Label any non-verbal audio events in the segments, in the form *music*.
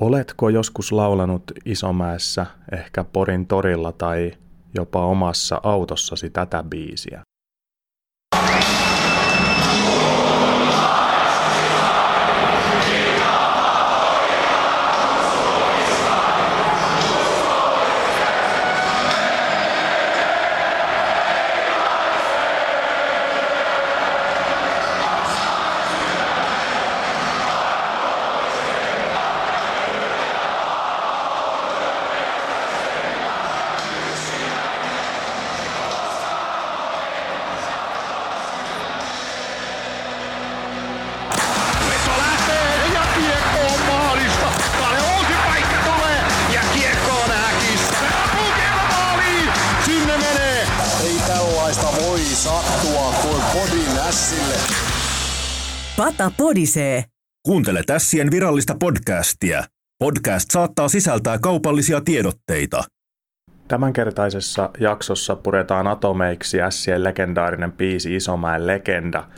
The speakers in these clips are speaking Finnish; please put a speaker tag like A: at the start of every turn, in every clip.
A: Oletko joskus laulanut Isomäessä, ehkä Porin torilla tai jopa omassa autossasi tätä biisiä?
B: Pata podisee.
C: Kuuntele Tässien virallista podcastia. Podcast saattaa sisältää kaupallisia tiedotteita.
A: Tämänkertaisessa jaksossa puretaan atomeiksi Ässien legendaarinen biisi Isomäen legenda.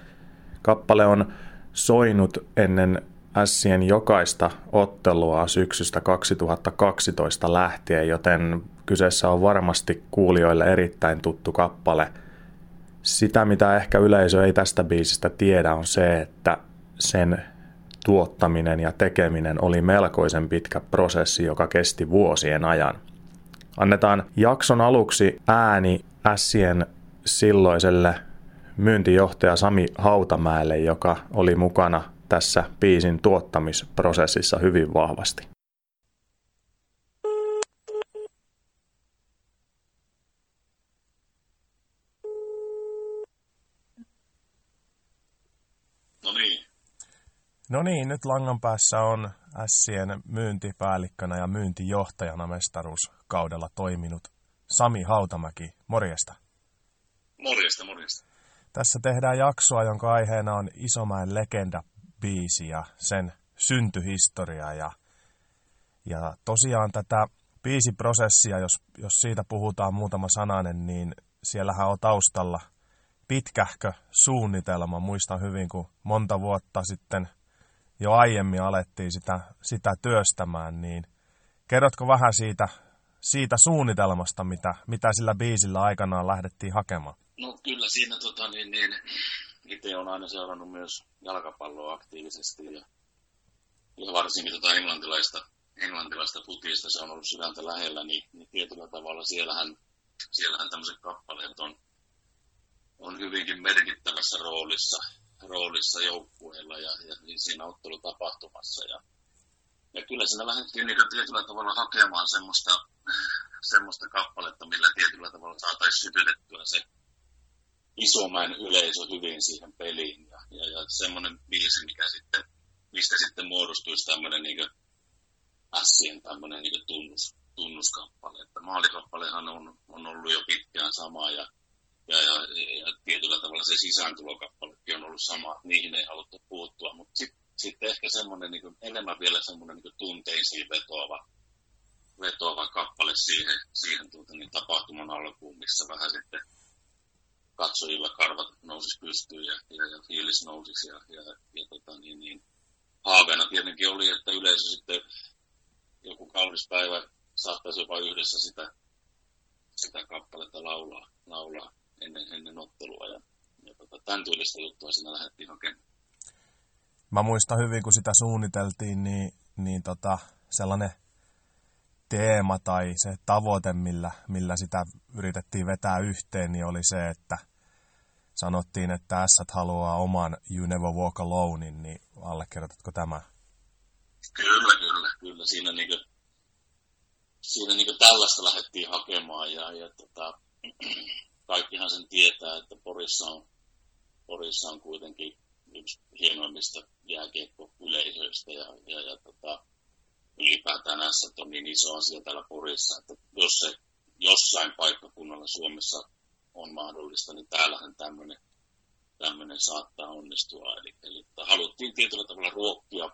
A: Kappale on soinut ennen Ässien jokaista ottelua syksystä 2012 lähtien, joten kyseessä on varmasti kuulijoille erittäin tuttu kappale – sitä, mitä ehkä yleisö ei tästä biisistä tiedä, on se, että sen tuottaminen ja tekeminen oli melkoisen pitkä prosessi, joka kesti vuosien ajan. Annetaan jakson aluksi ääni Ässien silloiselle myyntijohtaja Sami Hautamäelle, joka oli mukana tässä biisin tuottamisprosessissa hyvin vahvasti. No niin, nyt langan päässä on Ässien myyntipäällikkönä ja myyntijohtajana mestaruuskaudella toiminut Sami Hautamäki. Morjesta.
D: Morjesta, morjesta.
A: Tässä tehdään jaksoa, jonka aiheena on Isomäen legenda-biisi ja sen syntyhistoria. Ja, ja tosiaan tätä biisiprosessia, jos, jos siitä puhutaan muutama sananen, niin siellähän on taustalla pitkähkö suunnitelma. Muistan hyvin, kun monta vuotta sitten – jo aiemmin alettiin sitä, sitä työstämään, niin kerrotko vähän siitä, siitä suunnitelmasta, mitä, mitä sillä biisillä aikanaan lähdettiin hakemaan?
D: No kyllä siinä tota, niin, niin, itse on aina seurannut myös jalkapalloa aktiivisesti ja, ja varsinkin tota englantilaista, englantilaista futista, se on ollut sydäntä lähellä, niin, niin tietyllä tavalla siellähän, siellähän tämmöiset kappaleet on, on hyvinkin merkittävässä roolissa roolissa joukkueella ja, ja niin siinä ottelutapahtumassa. Ja, ja kyllä siinä lähdettiin niin tietyllä tavalla hakemaan semmoista, semmoista kappaletta, millä tietyllä tavalla saataisiin sytytettyä se isomäen yleisö hyvin siihen peliin. Ja, ja, ja semmoinen biisi, mikä sitten, mistä sitten muodostuisi tämmöinen niin Sien tämmöinen niin tunnus, tunnuskappale. Että maalikappalehan on, on ollut jo pitkään sama ja ja, ja, ja tietyllä tavalla se sisääntulokappalekin on ollut sama, niihin ei haluttu puuttua, mutta sitten sit ehkä semmoinen niin enemmän vielä semmoinen niin tunteisiin vetoava, vetoava kappale siihen, siihen tuota, niin tapahtuman alkuun, missä vähän sitten katsojilla karvat nousisi pystyyn ja, ja, ja fiilis nousisi ja, ja, ja tota, niin, niin, haaveena tietenkin oli, että yleisö sitten joku kaunis päivä saattaisi jopa yhdessä sitä, sitä kappaletta laulaa, laulaa ennen, ennen ottelua. Ja, ja tota, tämän tyylistä juttua siinä lähdettiin hakemaan.
A: Mä muistan hyvin, kun sitä suunniteltiin, niin, niin tota, sellainen teema tai se tavoite, millä, millä sitä yritettiin vetää yhteen, niin oli se, että sanottiin, että S haluaa oman You Never Walk Alone, niin allekirjoitatko tämä?
D: Kyllä, kyllä, kyllä. Siinä, niinku, siinä niinku tällaista lähdettiin hakemaan ja, ja tota, kaikkihan sen tietää, että Porissa on, Porissa on kuitenkin yksi hienoimmista jääkiekko-yleisöistä ja, ja, ja tota, ylipäätään S on niin iso asia täällä Porissa, että jos se jossain paikkakunnalla Suomessa on mahdollista, niin täällähän tämmöinen tämmöinen saattaa onnistua. Eli, eli haluttiin tietyllä tavalla ruokkia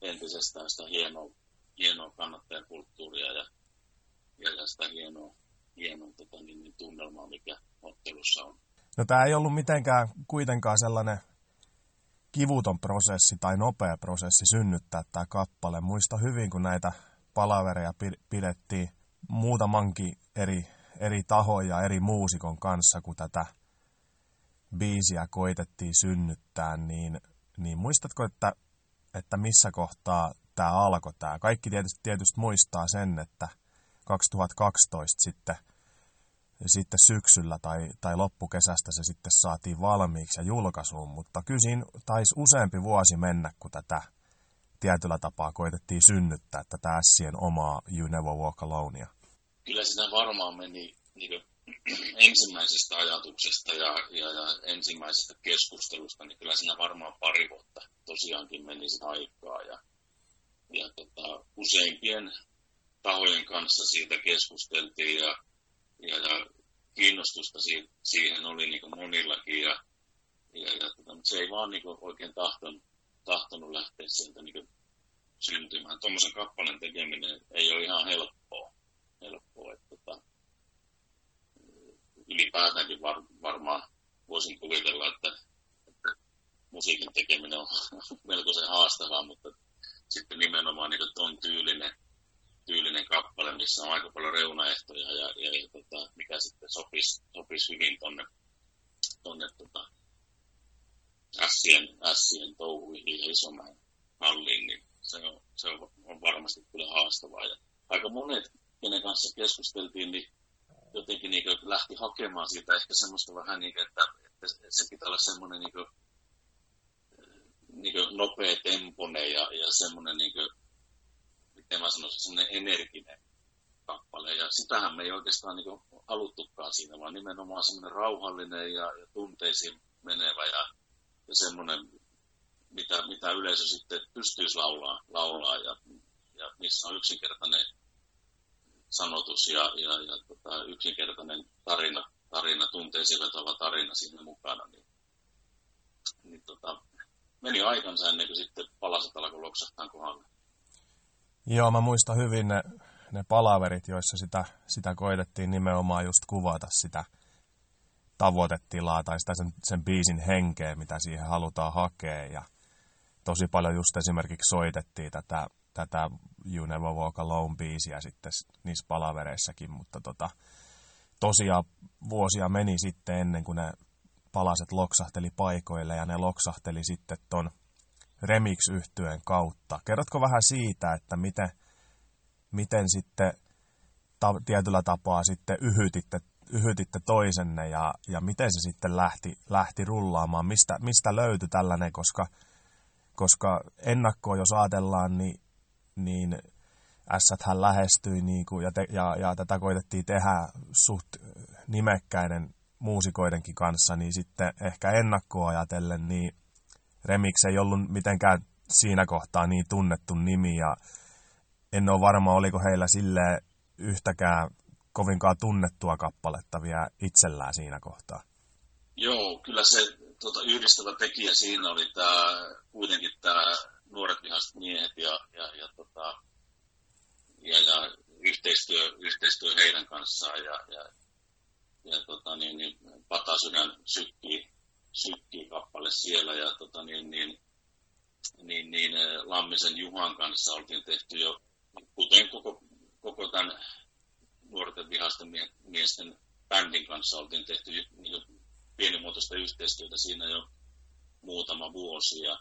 D: entisestään sitä hienoa, hienoa kannattajakulttuuria ja, ja sitä hienoa, hienoa tota, niin, niin tunnelmaa, mikä ottelussa on.
A: No tämä ei ollut mitenkään kuitenkaan sellainen kivuton prosessi tai nopea prosessi synnyttää tämä kappale. Muista hyvin, kun näitä palavereja pidettiin muutamankin eri, eri tahoja eri muusikon kanssa, kun tätä biisiä koitettiin synnyttää, niin, niin muistatko, että, että missä kohtaa tämä alkoi tämä? Kaikki tietysti, tietysti muistaa sen, että 2012 sitten, sitten syksyllä tai, tai loppukesästä se sitten saatiin valmiiksi ja julkaisuun, mutta kyllä siinä taisi useampi vuosi mennä, kun tätä tietyllä tapaa koitettiin synnyttää tätä Sien omaa You Never Walk Alonea.
D: Kyllä sitä varmaan meni niin *clears throat* ensimmäisestä ajatuksesta ja, ja, ja ensimmäisestä keskustelusta, niin kyllä siinä varmaan pari vuotta tosiaankin meni sitä aikaa. Ja, ja tota, useimpien tahojen kanssa siitä keskusteltiin ja, ja, ja kiinnostusta si, siihen oli niin monillakin. Ja, ja, ja tota, mutta se ei vaan niin oikein tahtonut, tahtonut lähteä sieltä niin syntymään. Tuommoisen kappaleen tekeminen ei ole ihan helppoa. helppoa että, tota, ylipäätäänkin var, varmaan voisin kuvitella, että, että musiikin tekeminen on *laughs* melkoisen haastavaa, mutta sitten nimenomaan niin tuon tyylinen, tyylinen kappale, missä on aika paljon reunaehtoja ja, ja, ja tota, mikä sitten sopisi, sopisi hyvin tonne, tonne tota, ässien, ässien touhuihin ja isomman halliin, niin se on, se on, varmasti kyllä haastavaa. Ja aika monet, kenen kanssa keskusteltiin, niin jotenkin niin lähti hakemaan siitä ehkä semmoista vähän niin että, että se pitää olla semmoinen niin kuin, niin kuin nopea tempone ja, ja semmoinen, niin kuin, miten mä sanoisin, semmoinen energinen kappale. Ja sitähän me ei oikeastaan niin haluttukaan siinä, vaan nimenomaan semmoinen rauhallinen ja, ja tunteisiin menevä ja, ja semmoinen, mitä, mitä yleisö sitten pystyisi laulaa, laulaa ja, ja missä on yksinkertainen sanotus ja, ja, ja tota, yksinkertainen tarina, tarina tunteisiin vetova tarina siinä mukana, niin, niin tota, meni aikansa ennen kuin sitten palaset alkoi loksahtaa kohdalle.
A: Joo, mä muistan hyvin ne, ne palaverit, joissa sitä, sitä koitettiin nimenomaan just kuvata sitä tavoitetilaa tai sitä sen, sen biisin henkeä, mitä siihen halutaan hakea. Ja tosi paljon just esimerkiksi soitettiin tätä tätä You Never Walk Alone-biisiä sitten niissä palavereissakin, mutta tota, tosiaan vuosia meni sitten ennen kuin ne palaset loksahteli paikoille ja ne loksahteli sitten ton remix yhtyeen kautta. Kerrotko vähän siitä, että miten, miten sitten ta- tietyllä tapaa sitten yhytitte, yhytitte toisenne ja, ja miten se sitten lähti, lähti rullaamaan, mistä, mistä löytyi tällainen, koska, koska ennakkoa jos ajatellaan, niin niin s hän lähestyi niin kuin, ja, te, ja, ja tätä koitettiin tehdä suht nimekkäiden muusikoidenkin kanssa, niin sitten ehkä ennakkoa ajatellen, niin Remix ei ollut mitenkään siinä kohtaa niin tunnettu nimi, ja en ole varma, oliko heillä sille yhtäkään kovinkaan tunnettua kappaletta vielä itsellään siinä kohtaa.
D: Joo, kyllä se tuota, yhdistävä tekijä siinä oli tämä, kuitenkin tämä nuoret vihaiset miehet ja, ja, ja, tota, ja, ja yhteistyö, yhteistyö heidän kanssaan ja, ja, ja tota, niin, niin, Patasydän sykkii, sykkii kappale siellä ja tota, niin, niin, niin, niin, Lammisen Juhan kanssa oltiin tehty jo, kuten koko, koko tämän nuorten vihasten miesten bändin kanssa oltiin tehty niin pienimuotoista yhteistyötä siinä jo muutama vuosi ja,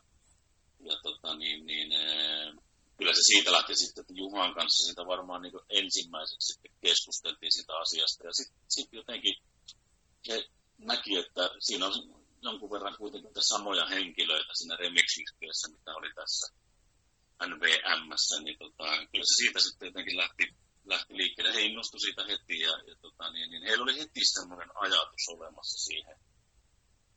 D: ja tota, niin, niin, ee, kyllä se siitä lähti sitten, että Juhan kanssa sitä varmaan niin ensimmäiseksi keskusteltiin sitä asiasta. Ja sitten sit jotenkin he näki, että siinä on jonkun verran kuitenkin samoja henkilöitä siinä remix mitä oli tässä NVMssä, niin tota, kyllä se siitä sitten jotenkin lähti, lähti liikkeelle. He innostui siitä heti ja, ja tota, niin, niin heillä oli heti semmoinen ajatus olemassa siihen,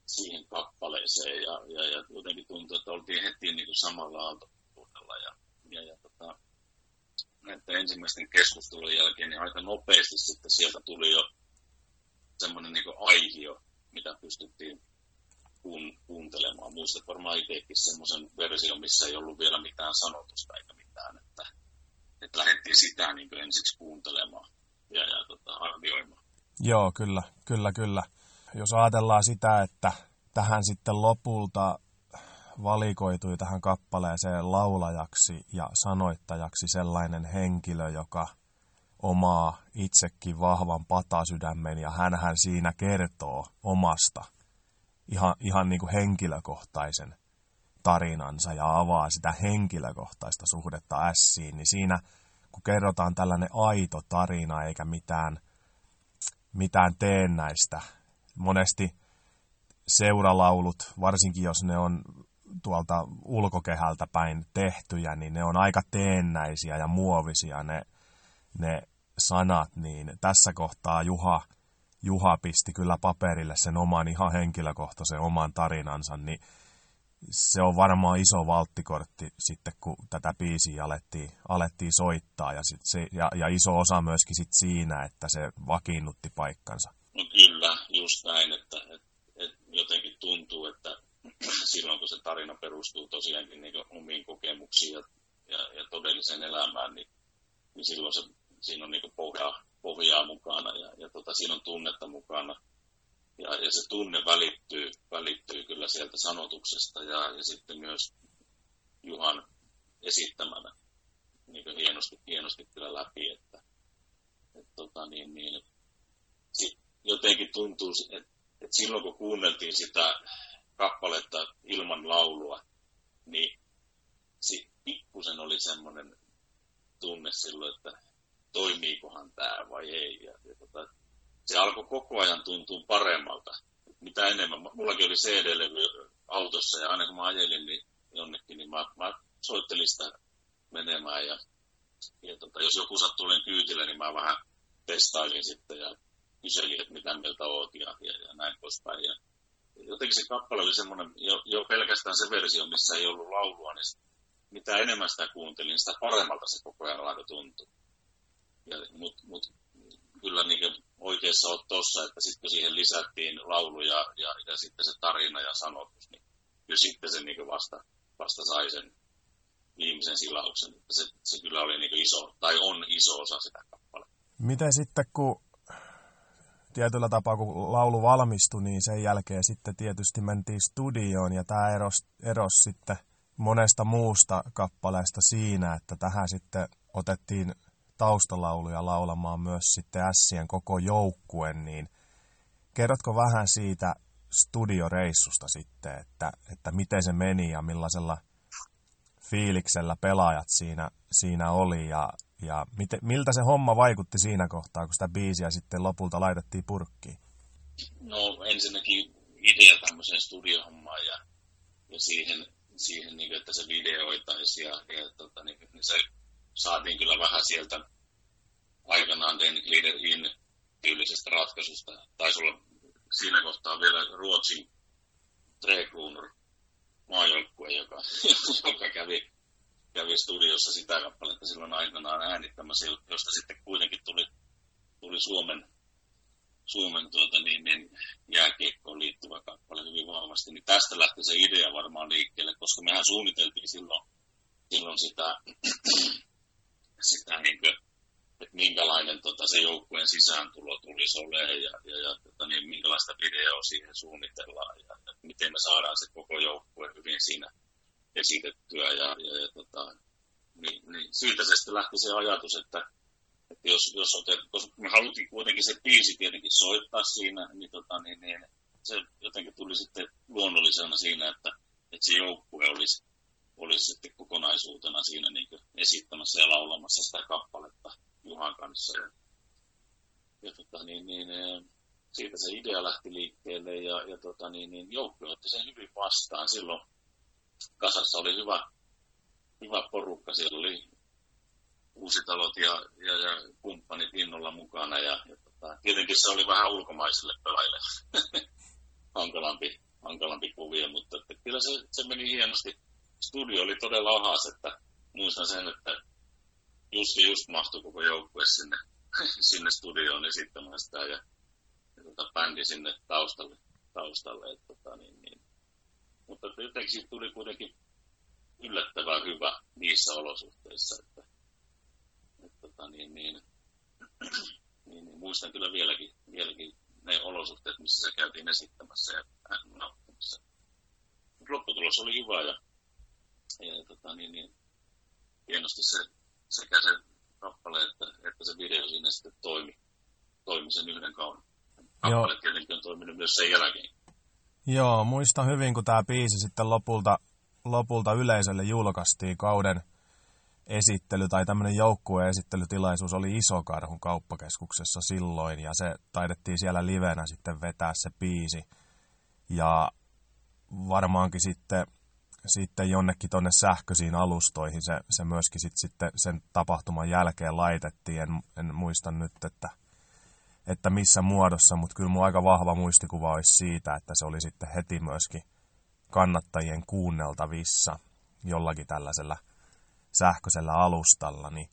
D: siihen kappaleeseen ja, ja, ja jotenkin tuntui, että oltiin heti niin kuin samalla aaltopuolella ja, ja, ja tota, näiden ensimmäisten keskustelujen jälkeen niin aika nopeasti sitten sieltä tuli jo semmoinen niin aihio, mitä pystyttiin kuun, kuuntelemaan. Muistat varmaan itsekin semmoisen version, missä ei ollut vielä mitään sanotusta eikä mitään, että, että lähdettiin sitä niin ensiksi kuuntelemaan ja, ja tota, arvioimaan.
A: Joo, kyllä, kyllä, kyllä jos ajatellaan sitä, että tähän sitten lopulta valikoitui tähän kappaleeseen laulajaksi ja sanoittajaksi sellainen henkilö, joka omaa itsekin vahvan patasydämen ja hän siinä kertoo omasta ihan, ihan niin kuin henkilökohtaisen tarinansa ja avaa sitä henkilökohtaista suhdetta ässiin, niin siinä kun kerrotaan tällainen aito tarina eikä mitään, mitään teennäistä, monesti seuralaulut, varsinkin jos ne on tuolta ulkokehältä päin tehtyjä, niin ne on aika teennäisiä ja muovisia ne, ne sanat, niin tässä kohtaa Juha, Juha pisti kyllä paperille sen oman ihan henkilökohtaisen oman tarinansa, niin se on varmaan iso valttikortti sitten, kun tätä biisiä alettiin, alettiin soittaa ja, sit se, ja, ja iso osa myöskin sit siinä, että se vakiinnutti paikkansa.
D: No kyllä, just näin, että, että, että jotenkin tuntuu, että *clears throat* silloin kun se tarina perustuu tosiaankin niin omiin kokemuksiin ja, ja, ja todelliseen elämään, niin, niin silloin se, siinä on niin pohjaa, pohjaa mukana ja, ja tota, siinä on tunnetta mukana. Ja, ja se tunne välittyy, välittyy kyllä sieltä sanotuksesta ja, ja sitten myös Juhan esittämänä niin kuin hienosti, hienosti kyllä läpi, että, että tota, niin, niin, sit jotenkin tuntuu, että, että silloin kun kuunneltiin sitä kappaletta ilman laulua, niin si, pikkusen oli semmoinen tunne silloin, että toimiikohan tämä vai ei. Ja, ja tota, se alkoi koko ajan tuntua paremmalta. Mitä enemmän. Mullakin oli CD-levy autossa ja aina kun mä ajelin niin jonnekin, niin mä, mä soittelin sitä menemään. Ja, ja tota, jos joku sattui olemaan kyytillä, niin mä vähän testailin sitten ja kyselin, että mitä mieltä oot ja, ja, ja näin poispäin. Ja jotenkin se kappale oli semmoinen, jo, jo pelkästään se versio, missä ei ollut laulua, niin mitä enemmän sitä kuuntelin, sitä paremmalta se koko ajan alkoi tuntua. Mutta mut, kyllä niin oikeassa olet tuossa, että sitten siihen lisättiin laulu ja, ja, ja sitten se tarina ja sanotus, niin kyllä sitten se niin vasta, vasta sai sen viimeisen silauksen. Se, se kyllä oli niin iso, tai on iso osa sitä kappaletta.
A: Miten sitten, kun tietyllä tapaa, kun laulu valmistui, niin sen jälkeen sitten tietysti mentiin studioon, ja tämä eros, eros sitten monesta muusta kappaleesta siinä, että tähän sitten otettiin taustalauluja laulamaan myös sitten Ässien koko joukkue, niin kerrotko vähän siitä studioreissusta sitten, että, että miten se meni ja millaisella fiiliksellä pelaajat siinä, siinä oli ja, ja miten, miltä se homma vaikutti siinä kohtaa, kun sitä biisiä sitten lopulta laitettiin purkkiin?
D: No ensinnäkin idea tämmöiseen studiohommaan ja, ja siihen, siihen niin, että se videoitaisi ja, ja tota, niin, niin se saatiin kyllä vähän sieltä aikanaan Den Glider In tyylisestä ratkaisusta. Taisi olla siinä kohtaa vielä Ruotsin Trekruunur maajoukkue, joka, *laughs* joka kävi, kävi studiossa sitä kappaletta silloin aikanaan äänittämässä, josta sitten kuitenkin tuli, tuli Suomen, Suomen tuota, niin, niin, jääkiekkoon liittyvä kappale hyvin vahvasti. Niin tästä lähti se idea varmaan liikkeelle, koska mehän suunniteltiin silloin, silloin sitä, sitä niin kuin, että minkälainen tota, se joukkueen sisääntulo tulisi olemaan ja, ja, ja tota, niin, minkälaista videoa siihen suunnitellaan ja, ja miten me saadaan se koko joukkue hyvin siinä esitettyä. Ja, ja, ja tota, niin, niin siitä se sitten lähti se ajatus, että, että jos, jos otet, koska me haluttiin kuitenkin se biisi tietenkin soittaa siinä, niin, tota, niin, niin se jotenkin tuli sitten luonnollisena siinä, että, että se joukkue olisi, olisi sitten kokonaisuutena siinä niin esittämässä ja laulamassa sitä kappaletta Juhan kanssa. Ja, ja tota, niin, niin, eh, siitä se idea lähti liikkeelle ja, ja tota, niin, niin, joukkue otti sen hyvin vastaan. Silloin kasassa oli hyvä, hyvä porukka. Siellä oli uusitalot ja, ja, ja kumppanit innolla mukana. Ja, ja tota, tietenkin se oli vähän ulkomaisille pelaajille *laughs* hankalampi, hankalampi kuvio, mutta että kyllä se, se meni hienosti. Studio oli todella ahas, että muistan sen, että just just mahtui koko joukkue sinne, *laughs* sinne studioon esittämään sitä ja, ja tota, bändi sinne taustalle. taustalle et, tota, niin, niin. Mutta jotenkin siitä tuli kuitenkin yllättävän hyvä niissä olosuhteissa, että, et, tota, niin, niin, *clears throat* niin, niin, muistan kyllä vieläkin, vieläkin ne olosuhteet, missä se käytiin esittämässä ja nauttimassa. lopputulos oli hyvä ja, ja tota, niin, niin, hienosti se, sekä se kappale että, että se video siinä sitten toimi, toimi sen yhden kauden. Kappale Joo. tietenkin on toiminut myös sen jälkeen.
A: Joo, muistan hyvin, kun tämä biisi sitten lopulta, lopulta yleisölle julkaistiin kauden esittely tai tämmöinen joukkueen esittelytilaisuus oli Isokarhun kauppakeskuksessa silloin ja se taidettiin siellä livenä sitten vetää se biisi. Ja varmaankin sitten, sitten jonnekin tonne sähköisiin alustoihin se, se myöskin sit, sitten sen tapahtuman jälkeen laitettiin. En, en muista nyt, että, että missä muodossa, mutta kyllä mun aika vahva muistikuva olisi siitä, että se oli sitten heti myöskin kannattajien kuunneltavissa jollakin tällaisella sähköisellä alustalla, niin,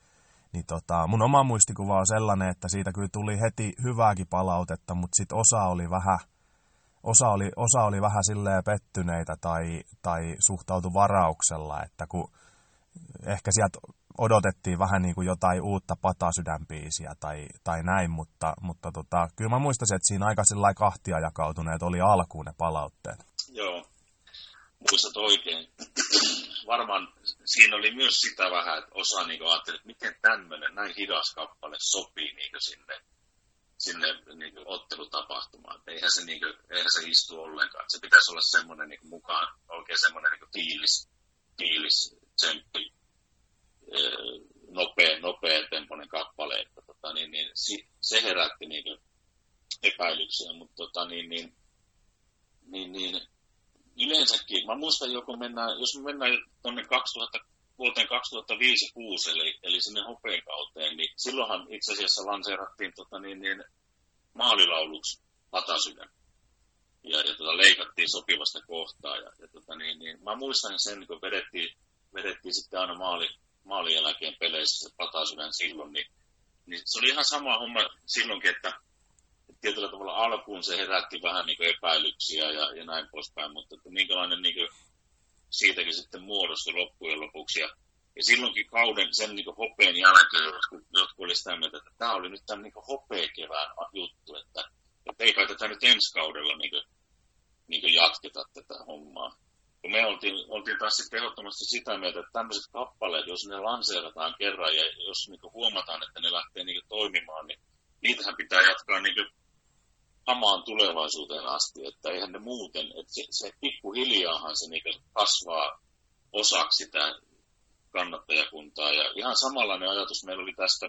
A: niin tota, mun oma muistikuva on sellainen, että siitä kyllä tuli heti hyvääkin palautetta, mutta sitten osa oli vähän, osa oli, osa oli vähän silleen pettyneitä tai, tai suhtautui varauksella, että kun ehkä sieltä odotettiin vähän niin kuin jotain uutta patasydänpiisiä tai, tai näin, mutta, mutta tota, kyllä mä muistasin, että siinä aika sillä kahtia jakautuneet oli alkuun ne palautteet.
D: Joo, muistat oikein. Varmaan siinä oli myös sitä vähän, että osa niin ajatteli, että miten tämmöinen näin hidas kappale sopii niin sinne sinne niin kuin, ottelutapahtumaan. eihän se, niin kuin, eihän se istu ollenkaan. Se pitäisi olla semmoinen niin kuin, mukaan, oikein semmoinen niin kuin, fiilis, fiilis, tsemppi, nopea, nopea tempoinen kappale. Että, tota, niin, niin, se herätti niin kuin, epäilyksiä, mutta tota, niin, niin, niin, niin, yleensäkin, mä muistan jo, kun mennään, jos me mennään tuonne 2000, vuoteen 2005-2006, eli, eli sinne kauteen, niin silloinhan itse asiassa lanseerattiin tota, niin, niin, maalilauluksi Patasydän. Ja, ja tota, leikattiin sopivasta kohtaa. Ja, ja tota, niin, niin, mä muistan sen, kun vedettiin, vedettiin sitten aina maali, maalin jälkeen peleissä se Patasydän silloin, niin, niin se oli ihan sama homma silloinkin, että tietyllä tavalla alkuun se herätti vähän niin epäilyksiä ja, ja näin poispäin, mutta että minkälainen niin kuin, siitäkin sitten muodostui loppujen lopuksi. Ja, ja silloinkin kauden sen niin hopeen jälkeen jotkut, jotkut oli sitä mieltä, että tämä oli nyt tämän niin hopeekevään juttu, että, että ei kai tätä nyt ensi kaudella niin kuin, niin kuin jatketa tätä hommaa. Kun me oltiin, oltiin taas sitten ehdottomasti sitä mieltä, että tämmöiset kappaleet, jos ne lanseerataan kerran ja jos niin huomataan, että ne lähtee niin toimimaan, niin niitähän pitää jatkaa niin hamaan tulevaisuuteen asti, että eihän ne muuten, että se, se pikkuhiljaahan se niin kasvaa osaksi sitä kannattajakuntaa. Ja ihan samanlainen ajatus meillä oli tästä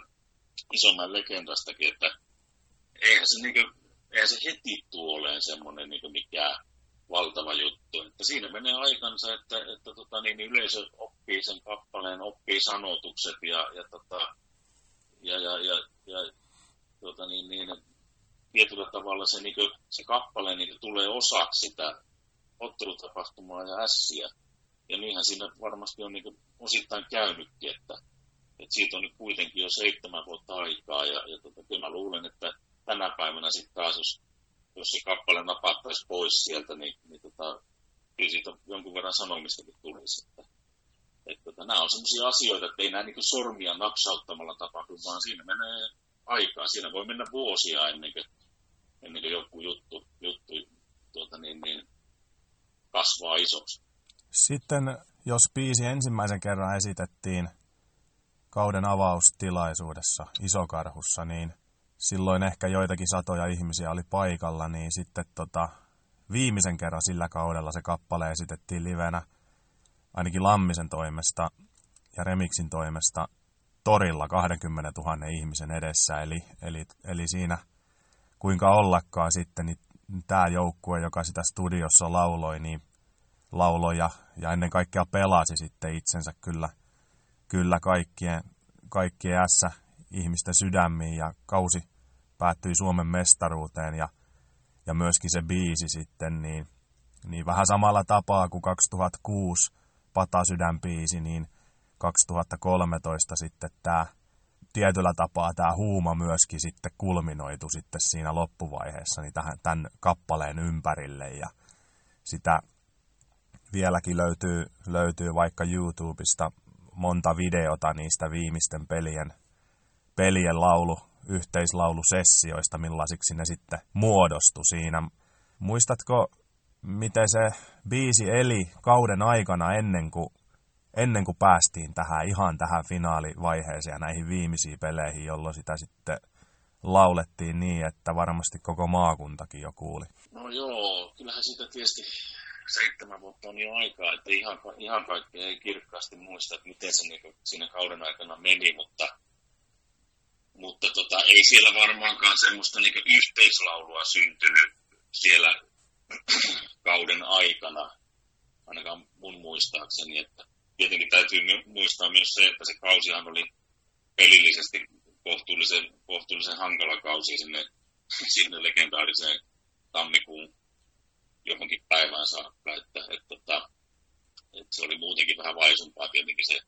D: isomman legendastakin, että eihän se, niin kuin, eihän se heti tule olemaan semmoinen niin mikään valtava juttu. Että siinä menee aikansa, että, että tota, niin, niin yleisö oppii sen kappaleen, oppii sanotukset ja, ja, tota, ja, ja, ja, ja tota, niin, niin, tietyllä tavalla se, niin kuin, se kappale niin kuin, tulee osaksi sitä ottelutapahtumaa ja ässiä. Ja niinhän siinä varmasti on niin kuin, osittain käynytkin, että, että siitä on nyt kuitenkin jo seitsemän vuotta aikaa. Ja, ja tota, kyllä mä luulen, että tänä päivänä sitten taas, jos, jos se kappale napattaisi pois sieltä, niin, niin tota, kyllä siitä jonkun verran sanomistakin tulisi. Että, että, tota, nämä on sellaisia asioita, että ei nämä niin sormia napsauttamalla tapahdu, vaan siinä menee aikaa. Siinä voi mennä vuosia ennen kuin ennen kuin joku juttu, juttu tuota, niin, niin, kasvaa isoksi.
A: Sitten jos biisi ensimmäisen kerran esitettiin kauden avaustilaisuudessa Isokarhussa, niin silloin ehkä joitakin satoja ihmisiä oli paikalla, niin sitten tota, viimeisen kerran sillä kaudella se kappale esitettiin livenä ainakin Lammisen toimesta ja Remixin toimesta torilla 20 000 ihmisen edessä. Eli, eli, eli siinä kuinka ollakaan sitten, niin tämä joukkue, joka sitä studiossa lauloi, niin lauloi ja, ja ennen kaikkea pelasi sitten itsensä kyllä, kyllä kaikkien, kaikkien ässä ihmisten sydämiin ja kausi päättyi Suomen mestaruuteen ja, ja myöskin se biisi sitten, niin, niin vähän samalla tapaa kuin 2006 Patasydän-biisi, niin 2013 sitten tämä tietyllä tapaa tämä huuma myöskin sitten kulminoitu sitten siinä loppuvaiheessa niin tähän, tämän kappaleen ympärille ja sitä vieläkin löytyy, löytyy vaikka YouTubesta monta videota niistä viimeisten pelien, pelien laulu, yhteislaulusessioista, millaisiksi ne sitten muodostu siinä. Muistatko miten se biisi eli kauden aikana ennen kuin, ennen kuin päästiin tähän ihan tähän finaalivaiheeseen ja näihin viimeisiin peleihin, jolloin sitä sitten laulettiin niin, että varmasti koko maakuntakin jo kuuli.
D: No joo, kyllähän sitä tietysti seitsemän vuotta on jo aikaa, että ihan, ihan kaikkea ei kirkkaasti muista, että miten se niin siinä kauden aikana meni, mutta, mutta tota, ei siellä varmaankaan semmoista niin yhteislaulua syntynyt siellä *clears throat* kauden aikana, ainakaan mun muistaakseni, että tietenkin täytyy muistaa myös se, että se kausihan oli pelillisesti kohtuullisen, kohtuullisen hankala kausi sinne, *laughs* sinne legendaariseen tammikuun johonkin päivään saakka, että, että, että, että, että se oli muutenkin vähän vaisumpaa tietenkin se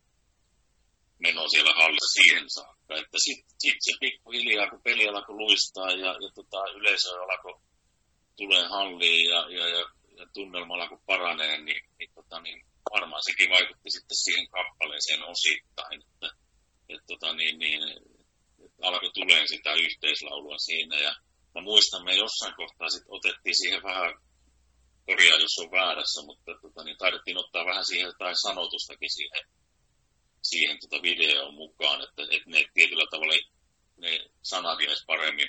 D: meno siellä hallissa siihen saakka. Että sitten sit se pikkuhiljaa, kun peli alkoi luistaa ja, ja tota, yleisö alkoi tulee halliin ja, ja, ja, ja tunnelma alkoi paranee, niin, niin, tota, niin varmaan sekin vaikutti sitten siihen kappaleeseen osittain, että, että, tota, niin, niin, että alkoi tulee sitä yhteislaulua siinä ja mä muistan, me jossain kohtaa sitten otettiin siihen vähän korjaa, jos on väärässä, mutta tota, niin taidettiin ottaa vähän siihen jotain sanotustakin siihen, siihen tota videoon mukaan, että, että ne tietyllä tavalla ne sanat jäisi paremmin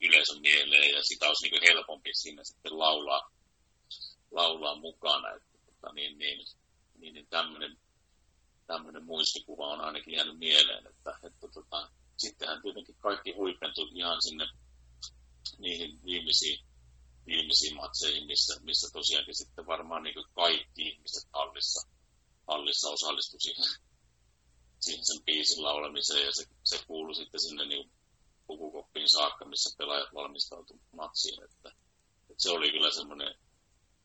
D: yleisön mieleen ja sitä olisi niin helpompi siinä sitten laulaa, laulaa mukana. Että, tota, niin, niin, niin, niin tämmöinen, tämmöinen muistikuva on ainakin jäänyt mieleen, että, että tota, sittenhän tietenkin kaikki huipentui ihan sinne niihin viimeisiin viimeisiin matseihin, missä, missä tosiaankin sitten varmaan niin kaikki ihmiset hallissa, hallissa osallistu siihen, siihen sen biisin laulemiseen ja se, se kuului sitten sinne niin pukukoppiin saakka, missä pelaajat valmistautuivat matsiin. Että, että se oli kyllä semmoinen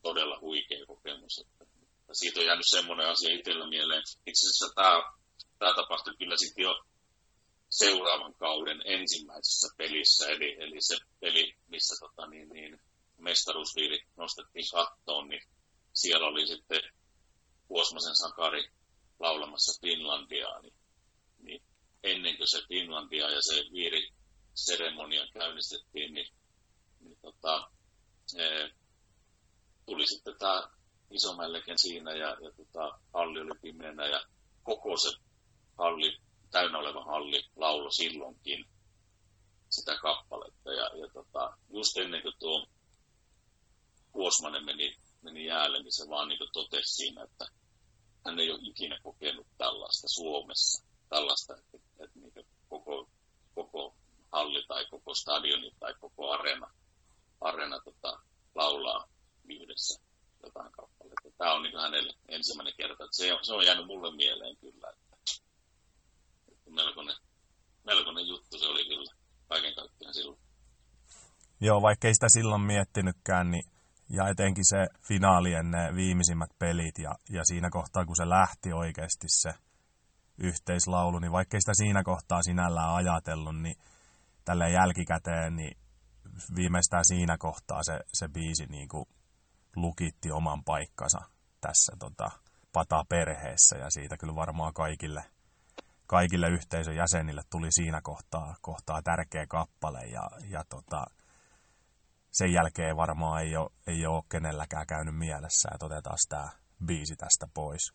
D: todella huikea kokemus. Että siitä on jäänyt semmoinen asia itsellä mieleen. Itse asiassa tämä, tämä tapahtui kyllä sitten jo seuraavan kauden ensimmäisessä pelissä, eli, eli se peli, missä tota, niin, niin, mestaruusviiri nostettiin kattoon, niin siellä oli sitten Kuosmasen Sakari laulamassa Finlandiaa, niin, niin ennen kuin se Finlandia ja se viiri seremonia käynnistettiin, niin, niin tota, e, tuli sitten tämä Isomäellekin siinä ja, ja tota, halli oli pimeänä ja koko se halli, täynnä oleva halli laulo silloinkin sitä kappaletta. Ja, ja tota, just ennen kuin tuo Kuosmanen meni, meni jäälle, niin se vaan niin totesi siinä, että hän ei ole ikinä kokenut tällaista Suomessa, tällaista, että, että niin koko, koko halli tai koko stadioni tai koko areena, areena tota, laulaa yhdessä jotain kappaletta. Tämä on niin hänelle ensimmäinen kerta. Että se, on, se on jäänyt mulle mieleen kyllä. Että, että melkoinen, melkoinen juttu se oli kyllä kaiken kaikkiaan silloin.
A: Joo, vaikka ei sitä silloin miettinytkään, niin ja etenkin se finaalien ne viimeisimmät pelit ja, ja siinä kohtaa, kun se lähti oikeasti se yhteislaulu, niin vaikkei sitä siinä kohtaa sinällään ajatellut, niin tälle jälkikäteen, niin viimeistään siinä kohtaa se, se biisi niin kuin lukitti oman paikkansa tässä tota, pata-perheessä ja siitä kyllä varmaan kaikille, kaikille yhteisön jäsenille tuli siinä kohtaa, kohtaa tärkeä kappale. Ja, ja tota, sen jälkeen varmaan ei ole, ei ole kenelläkään käynyt mielessä, että otetaan tämä biisi tästä pois.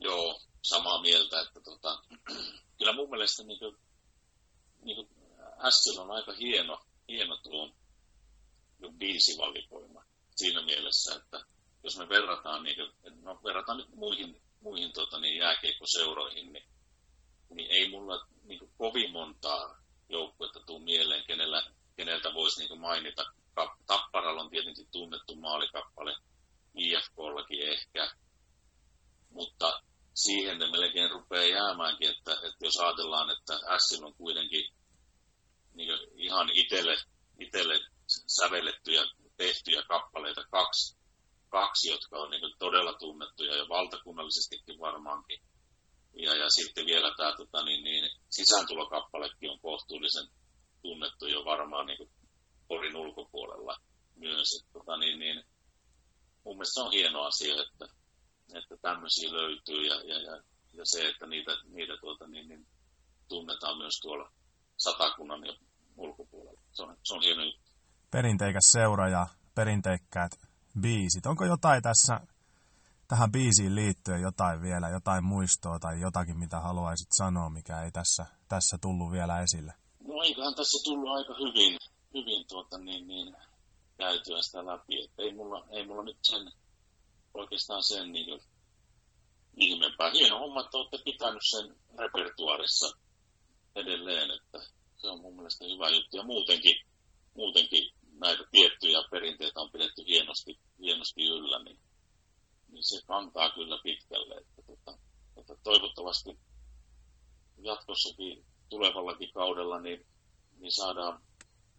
D: Joo, samaa mieltä, että tota, *clears throat* kyllä mun mielestä niin kuin, niin kuin on aika hieno, hieno tuo biisivalikoima siinä mielessä, että jos me verrataan, niin no, verrataan nyt muihin, muihin tota, niin jääkeikkoseuroihin, niin, niin ei mulla niin kuin, kovin montaa joukkuetta tuu mieleen, kenellä, keneltä voisi niin mainita. Tapparalla on tietenkin tunnettu maalikappale, IFKllakin ehkä, mutta siihen ne melkein rupeaa jäämäänkin, että, että jos ajatellaan, että S on kuitenkin niin ihan itselle, itselle sävellettyjä, tehtyjä kappaleita, kaksi, kaksi jotka on niin todella tunnettuja ja valtakunnallisestikin varmaankin. Ja, ja sitten vielä tämä tota, niin, niin, sisääntulokappalekin on kohtuullisen tunnettu jo varmaan niin Porin ulkopuolella myös. Että, tota, niin, niin, mun mielestä on hieno asia, että, että tämmöisiä löytyy ja, ja, ja, ja se, että niitä, niitä tuota, niin, niin, tunnetaan myös tuolla satakunnan ja ulkopuolella. Se on, se on hieno juttu.
A: Perinteikäs seura ja perinteikkäät biisit. Onko jotain tässä tähän biisiin liittyen jotain vielä, jotain muistoa tai jotakin, mitä haluaisit sanoa, mikä ei tässä, tässä tullut vielä esille?
D: No eiköhän tässä tullut aika hyvin, hyvin tuota, niin, niin, käytyä sitä läpi. Et ei, mulla, ei mulla nyt sen, oikeastaan sen niin ihmeempää. Hieno homma, että olette pitänyt sen repertuarissa edelleen, että se on mun mielestä hyvä juttu. Ja muutenkin, muutenkin näitä tiettyjä perinteitä on pidetty hienosti, hienosti yllä, niin, niin se kantaa kyllä pitkälle. Että, tota, että toivottavasti jatkossakin tulevallakin kaudella niin, niin saadaan,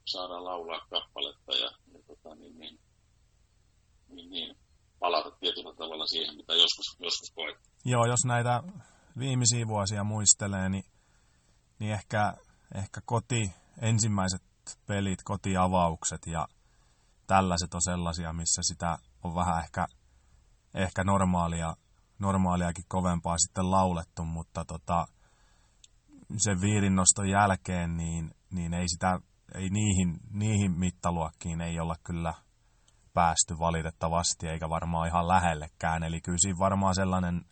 D: saadaan laulaa kappaletta ja, ja tota, niin, niin, niin, niin, palata tietyllä tavalla siihen, mitä joskus, joskus koet.
A: Joo, jos näitä viimeisiä vuosia muistelee, niin, niin ehkä, ehkä koti, ensimmäiset pelit, kotiavaukset ja tällaiset on sellaisia, missä sitä on vähän ehkä, ehkä normaalia, normaaliakin kovempaa sitten laulettu, mutta tota, sen viirinnoston jälkeen niin, niin ei sitä, ei niihin, niihin mittaluokkiin ei olla kyllä päästy valitettavasti, eikä varmaan ihan lähellekään. Eli kyllä siinä varmaan sellainen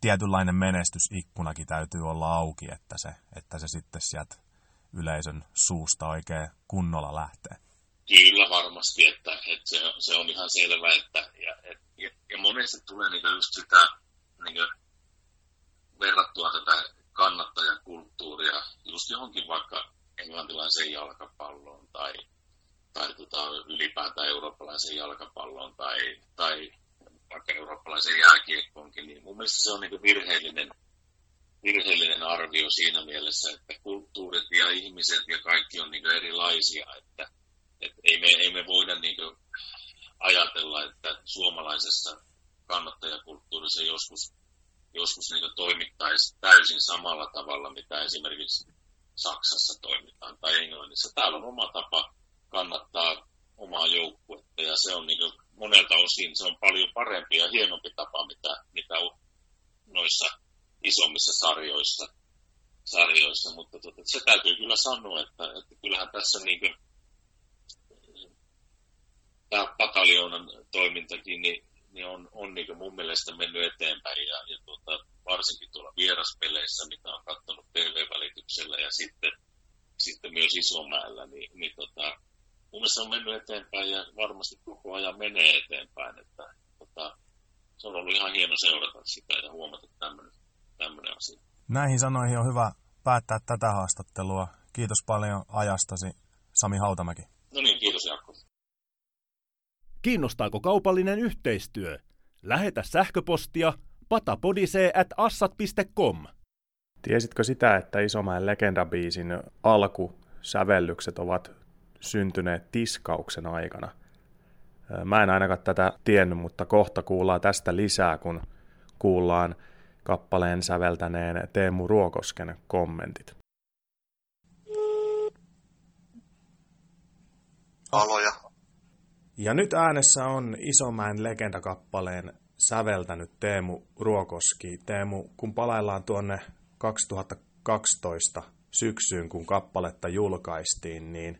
A: tietynlainen menestysikkunakin täytyy olla auki, että se, että se sitten sieltä yleisön suusta oikein kunnolla lähtee.
D: Kyllä varmasti, että, että se, se, on ihan selvä, että ja, et, ja, ja monesti tulee niin just sitä niin verrattua tätä kannattajakulttuuria just johonkin vaikka englantilaiseen jalkapalloon tai, tai tota, ylipäätään eurooppalaiseen jalkapalloon tai, tai vaikka eurooppalaisen jääkiekkoonkin, niin mun mielestä se on niin virheellinen, virheellinen arvio siinä mielessä, että kulttuurit ja ihmiset ja kaikki on niin erilaisia, että, että ei, me, ei me voida niin ajatella, että suomalaisessa kannattajakulttuurissa joskus, joskus niin toimittaisiin täysin samalla tavalla, mitä esimerkiksi Saksassa toimitaan tai Englannissa. Täällä on oma tapa kannattaa omaa joukkuetta ja se on niin monelta osin se on paljon parempi ja hienompi tapa, mitä, mitä noissa isommissa sarjoissa, sarjoissa. mutta tota, se täytyy kyllä sanoa, että, että kyllähän tässä niin kuin, tämä pataljoonan toimintakin niin, niin on, on niin mun mielestä mennyt eteenpäin ja, ja tuota, varsinkin tuolla vieraspeleissä, mitä on katsonut TV-välityksellä ja sitten, sitten myös Isomäellä, niin, niin tota, mun mielestä on mennyt eteenpäin ja varmasti koko ajan menee eteenpäin. Että, tota, se on ollut ihan hieno seurata sitä ja huomata tämmöinen asia.
A: Näihin sanoihin on hyvä päättää tätä haastattelua. Kiitos paljon ajastasi, Sami Hautamäki.
D: No niin, kiitos Jaakko.
E: Kiinnostaako kaupallinen yhteistyö? Lähetä sähköpostia patapodisee@assat.com.
F: Tiesitkö sitä, että Isomäen legendabiisin alkusävellykset ovat syntyneet tiskauksen aikana. Mä en ainakaan tätä tiennyt, mutta kohta kuullaan tästä lisää, kun kuullaan kappaleen säveltäneen Teemu Ruokosken kommentit.
G: Aloja.
A: Ja nyt äänessä on Isomäen legendakappaleen säveltänyt Teemu Ruokoski. Teemu, kun palaillaan tuonne 2012 syksyyn, kun kappaletta julkaistiin, niin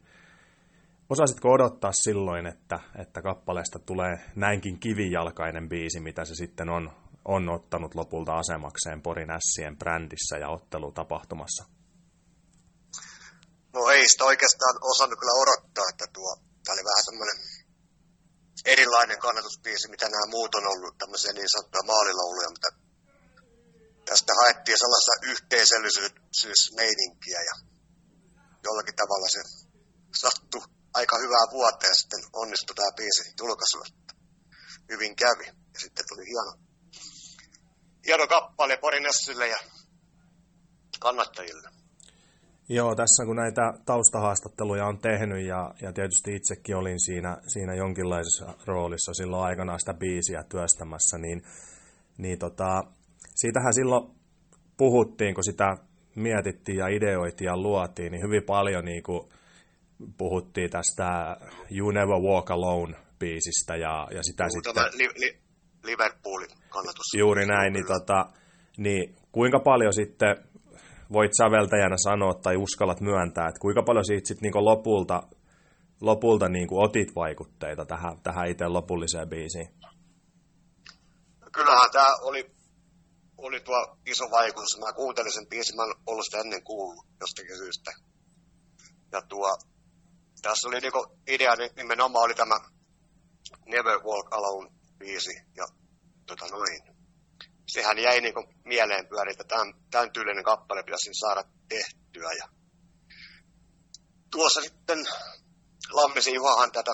A: Osasitko odottaa silloin, että, että kappaleesta tulee näinkin kivijalkainen biisi, mitä se sitten on, on ottanut lopulta asemakseen Porin Ässien brändissä ja ottelutapahtumassa?
G: No ei sitä oikeastaan osannut kyllä odottaa, että tuo, tämä oli vähän semmoinen erilainen kannatusbiisi, mitä nämä muut on ollut, tämmöisiä niin sanottuja maalilauluja, mutta tästä haettiin sellaista yhteisöllisyysmeininkiä ja jollakin tavalla se sattui aika hyvää vuotta ja sitten onnistui tämä biisi julkaisu. Hyvin kävi. Ja sitten tuli hieno, hieno kappale Porin ja kannattajille.
A: Joo, tässä kun näitä taustahaastatteluja on tehnyt ja, ja tietysti itsekin olin siinä, siinä jonkinlaisessa roolissa silloin aikanaan sitä biisiä työstämässä, niin, niin tota, siitähän silloin puhuttiin, kun sitä mietittiin ja ideoitiin ja luotiin, niin hyvin paljon niin kuin puhuttiin tästä You Never Walk Alone biisistä ja, ja sitä Juu, sitten...
G: Li, li, Liverpoolin kannatus.
A: Juuri näin, niin, tota, niin kuinka paljon sitten voit säveltäjänä sanoa tai uskallat myöntää, että kuinka paljon siitä sitten niin lopulta lopulta niin kuin otit vaikutteita tähän, tähän itse lopulliseen biisiin?
G: Kyllähän tämä oli, oli tuo iso vaikutus. Mä kuuntelin sen biisin, mä en ollut sitä ennen kuullut jostakin syystä. Ja tuo, tässä oli niinku idea nimenomaan oli tämä Never Walk Alone biisi. Ja tota noin. Sehän jäi niinku mieleen pyöri, että tämän, tämän tyylinen kappale pitäisi saada tehtyä. Ja tuossa sitten Lammisen Juhahan tätä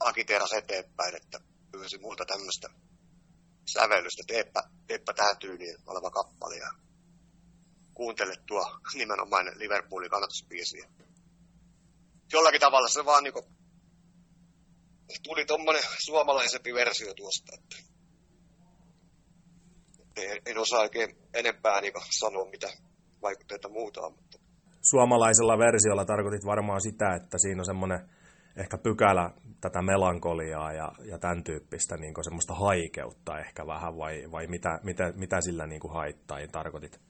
G: akiteeras eteenpäin, että pyysi multa tämmöistä sävellystä, teepä, teepä tähän tyyliin oleva kappale ja kuuntele tuo nimenomaan Liverpoolin kannatusbiisi. Jollakin tavalla se vaan niinku tuli tommonen suomalaisempi versio tuosta, että en, en osaa oikein enempää niinku sanoa, mitä vaikutteita muuta on. Mutta...
A: Suomalaisella versiolla tarkoitit varmaan sitä, että siinä on semmoinen ehkä pykälä tätä melankoliaa ja, ja tämän tyyppistä niin semmoista haikeutta ehkä vähän, vai, vai mitä, mitä, mitä sillä niin kuin haittaa tarkoitit?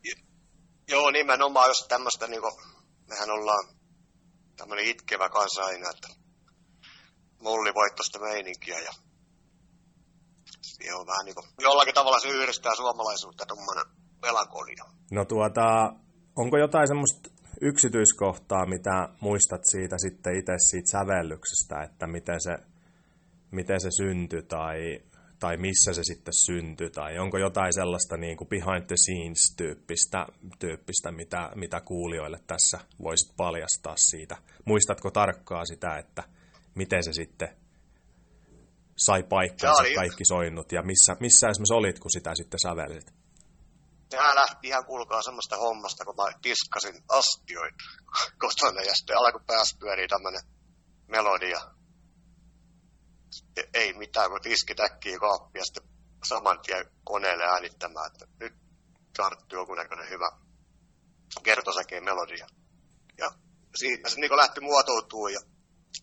G: Joo, nimenomaan jos tämmöistä, niin kuin, mehän ollaan tämmöinen itkevä kansa aina, että mullivoittoista meininkiä ja se on vähän niin kuin, jollakin tavalla se yhdistää suomalaisuutta tuommoinen melankolia.
A: No tuota, onko jotain semmoista yksityiskohtaa, mitä muistat siitä sitten itse siitä sävellyksestä, että miten se, miten se syntyi tai, tai missä se sitten syntyi, tai onko jotain sellaista niin kuin behind the scenes tyyppistä, tyyppistä mitä, mitä kuulijoille tässä voisit paljastaa siitä. Muistatko tarkkaa sitä, että miten se sitten sai paikkansa kaikki soinnut, ja missä, missä esimerkiksi olit, kun sitä sitten sävellit?
G: Sehän lähti ihan kuulkaa semmoista hommasta, kun mä tiskasin astioita *laughs* kotona ja sitten alkoi päässä pyörii tämmönen melodia. Sitten ei mitään, kun tiski täkkii kaappia sitten saman tien koneelle äänittämään, että nyt tarttuu joku näköinen hyvä kertosäkeen melodia. Ja siitä se niin lähti muotoutuu ja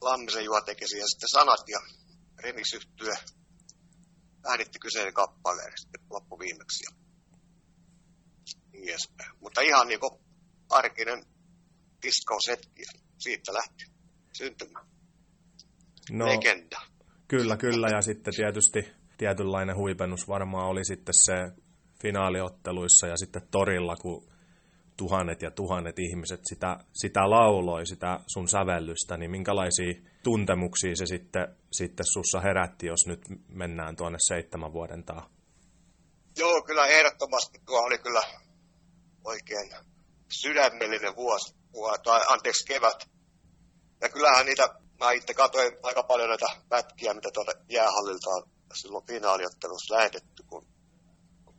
G: Lammisen Juha teki siihen sitten sanat ja remix äänitti kyseinen kappaleen sitten loppuviimeksi. Ja niin edespäin. Mutta ihan niin kuin arkinen diskosetki, siitä lähti syntymään. No, Legenda.
A: Kyllä, kyllä, ja sitten tietysti tietynlainen huipennus varmaan oli sitten se finaaliotteluissa ja sitten torilla, kun tuhannet ja tuhannet ihmiset sitä, sitä lauloi, sitä sun sävellystä, niin minkälaisia tuntemuksia se sitten, sitten sussa herätti, jos nyt mennään tuonne seitsemän vuoden taa?
G: Joo, kyllä ehdottomasti tuo oli kyllä oikein sydämellinen vuosi, tai anteeksi kevät. Ja kyllähän niitä, mä itse katsoin aika paljon näitä pätkiä, mitä tuolta jäähallilta on silloin finaaliottelussa lähetetty, kun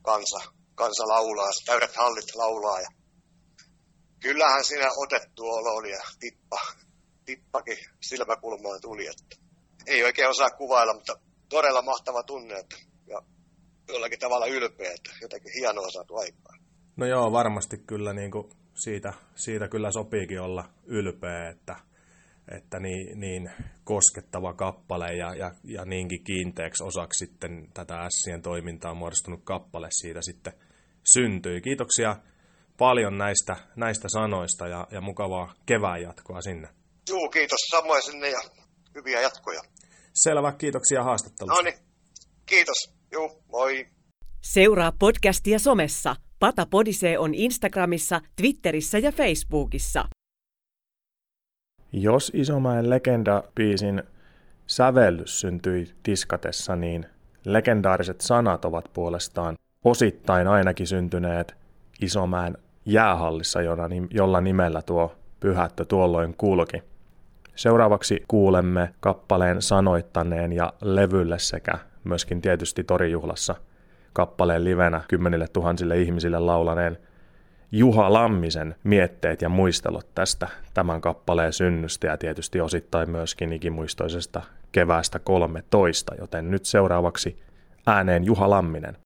G: kansa, kansa laulaa, täydet hallit laulaa. Ja kyllähän siinä otettu olo oli ja tippa, tippakin silmäkulmaan tuli. Että ei oikein osaa kuvailla, mutta todella mahtava tunne että, ja jollakin tavalla ylpeä, että jotenkin hienoa saatu aikaan.
A: No joo, varmasti kyllä niin kuin siitä, siitä kyllä sopiikin olla ylpeä, että, että niin, niin koskettava kappale ja, ja, ja niinkin kiinteäksi osaksi sitten tätä Ässien toimintaa muodostunut kappale siitä sitten syntyi. Kiitoksia paljon näistä, näistä sanoista ja, ja mukavaa kevään jatkoa sinne.
G: Joo, kiitos samoin sinne ja hyviä jatkoja.
A: Selvä, kiitoksia haastattelusta.
G: No niin, kiitos. Joo, moi.
B: Seuraa podcastia somessa Pata Podisee on Instagramissa, Twitterissä ja Facebookissa.
F: Jos Isomäen legenda-biisin sävellys syntyi diskatessa, niin legendaariset sanat ovat puolestaan osittain ainakin syntyneet Isomäen jäähallissa, jolla nimellä tuo pyhättö tuolloin kulki. Seuraavaksi kuulemme kappaleen sanoittaneen ja levylle sekä myöskin tietysti torijuhlassa – kappaleen livenä kymmenille tuhansille ihmisille laulaneen Juha Lammisen mietteet ja muistelut tästä tämän kappaleen synnystä ja tietysti osittain myöskin ikimuistoisesta keväästä 13, joten nyt seuraavaksi ääneen Juha Lamminen.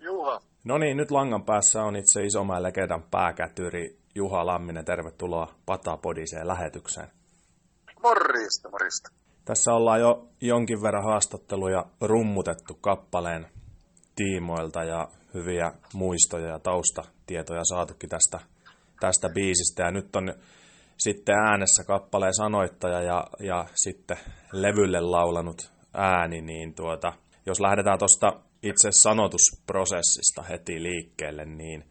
G: Juha.
A: No niin, nyt langan päässä on itse Isomäen legendan pääkätyri Juha Lamminen. Tervetuloa Patapodiseen lähetykseen.
G: Morrista, morrista.
A: Tässä ollaan jo jonkin verran haastatteluja rummutettu kappaleen tiimoilta ja hyviä muistoja ja taustatietoja saatukin tästä, tästä biisistä. Ja nyt on sitten äänessä kappaleen sanoittaja ja, ja sitten levylle laulanut ääni, niin tuota, jos lähdetään tuosta itse sanotusprosessista heti liikkeelle, niin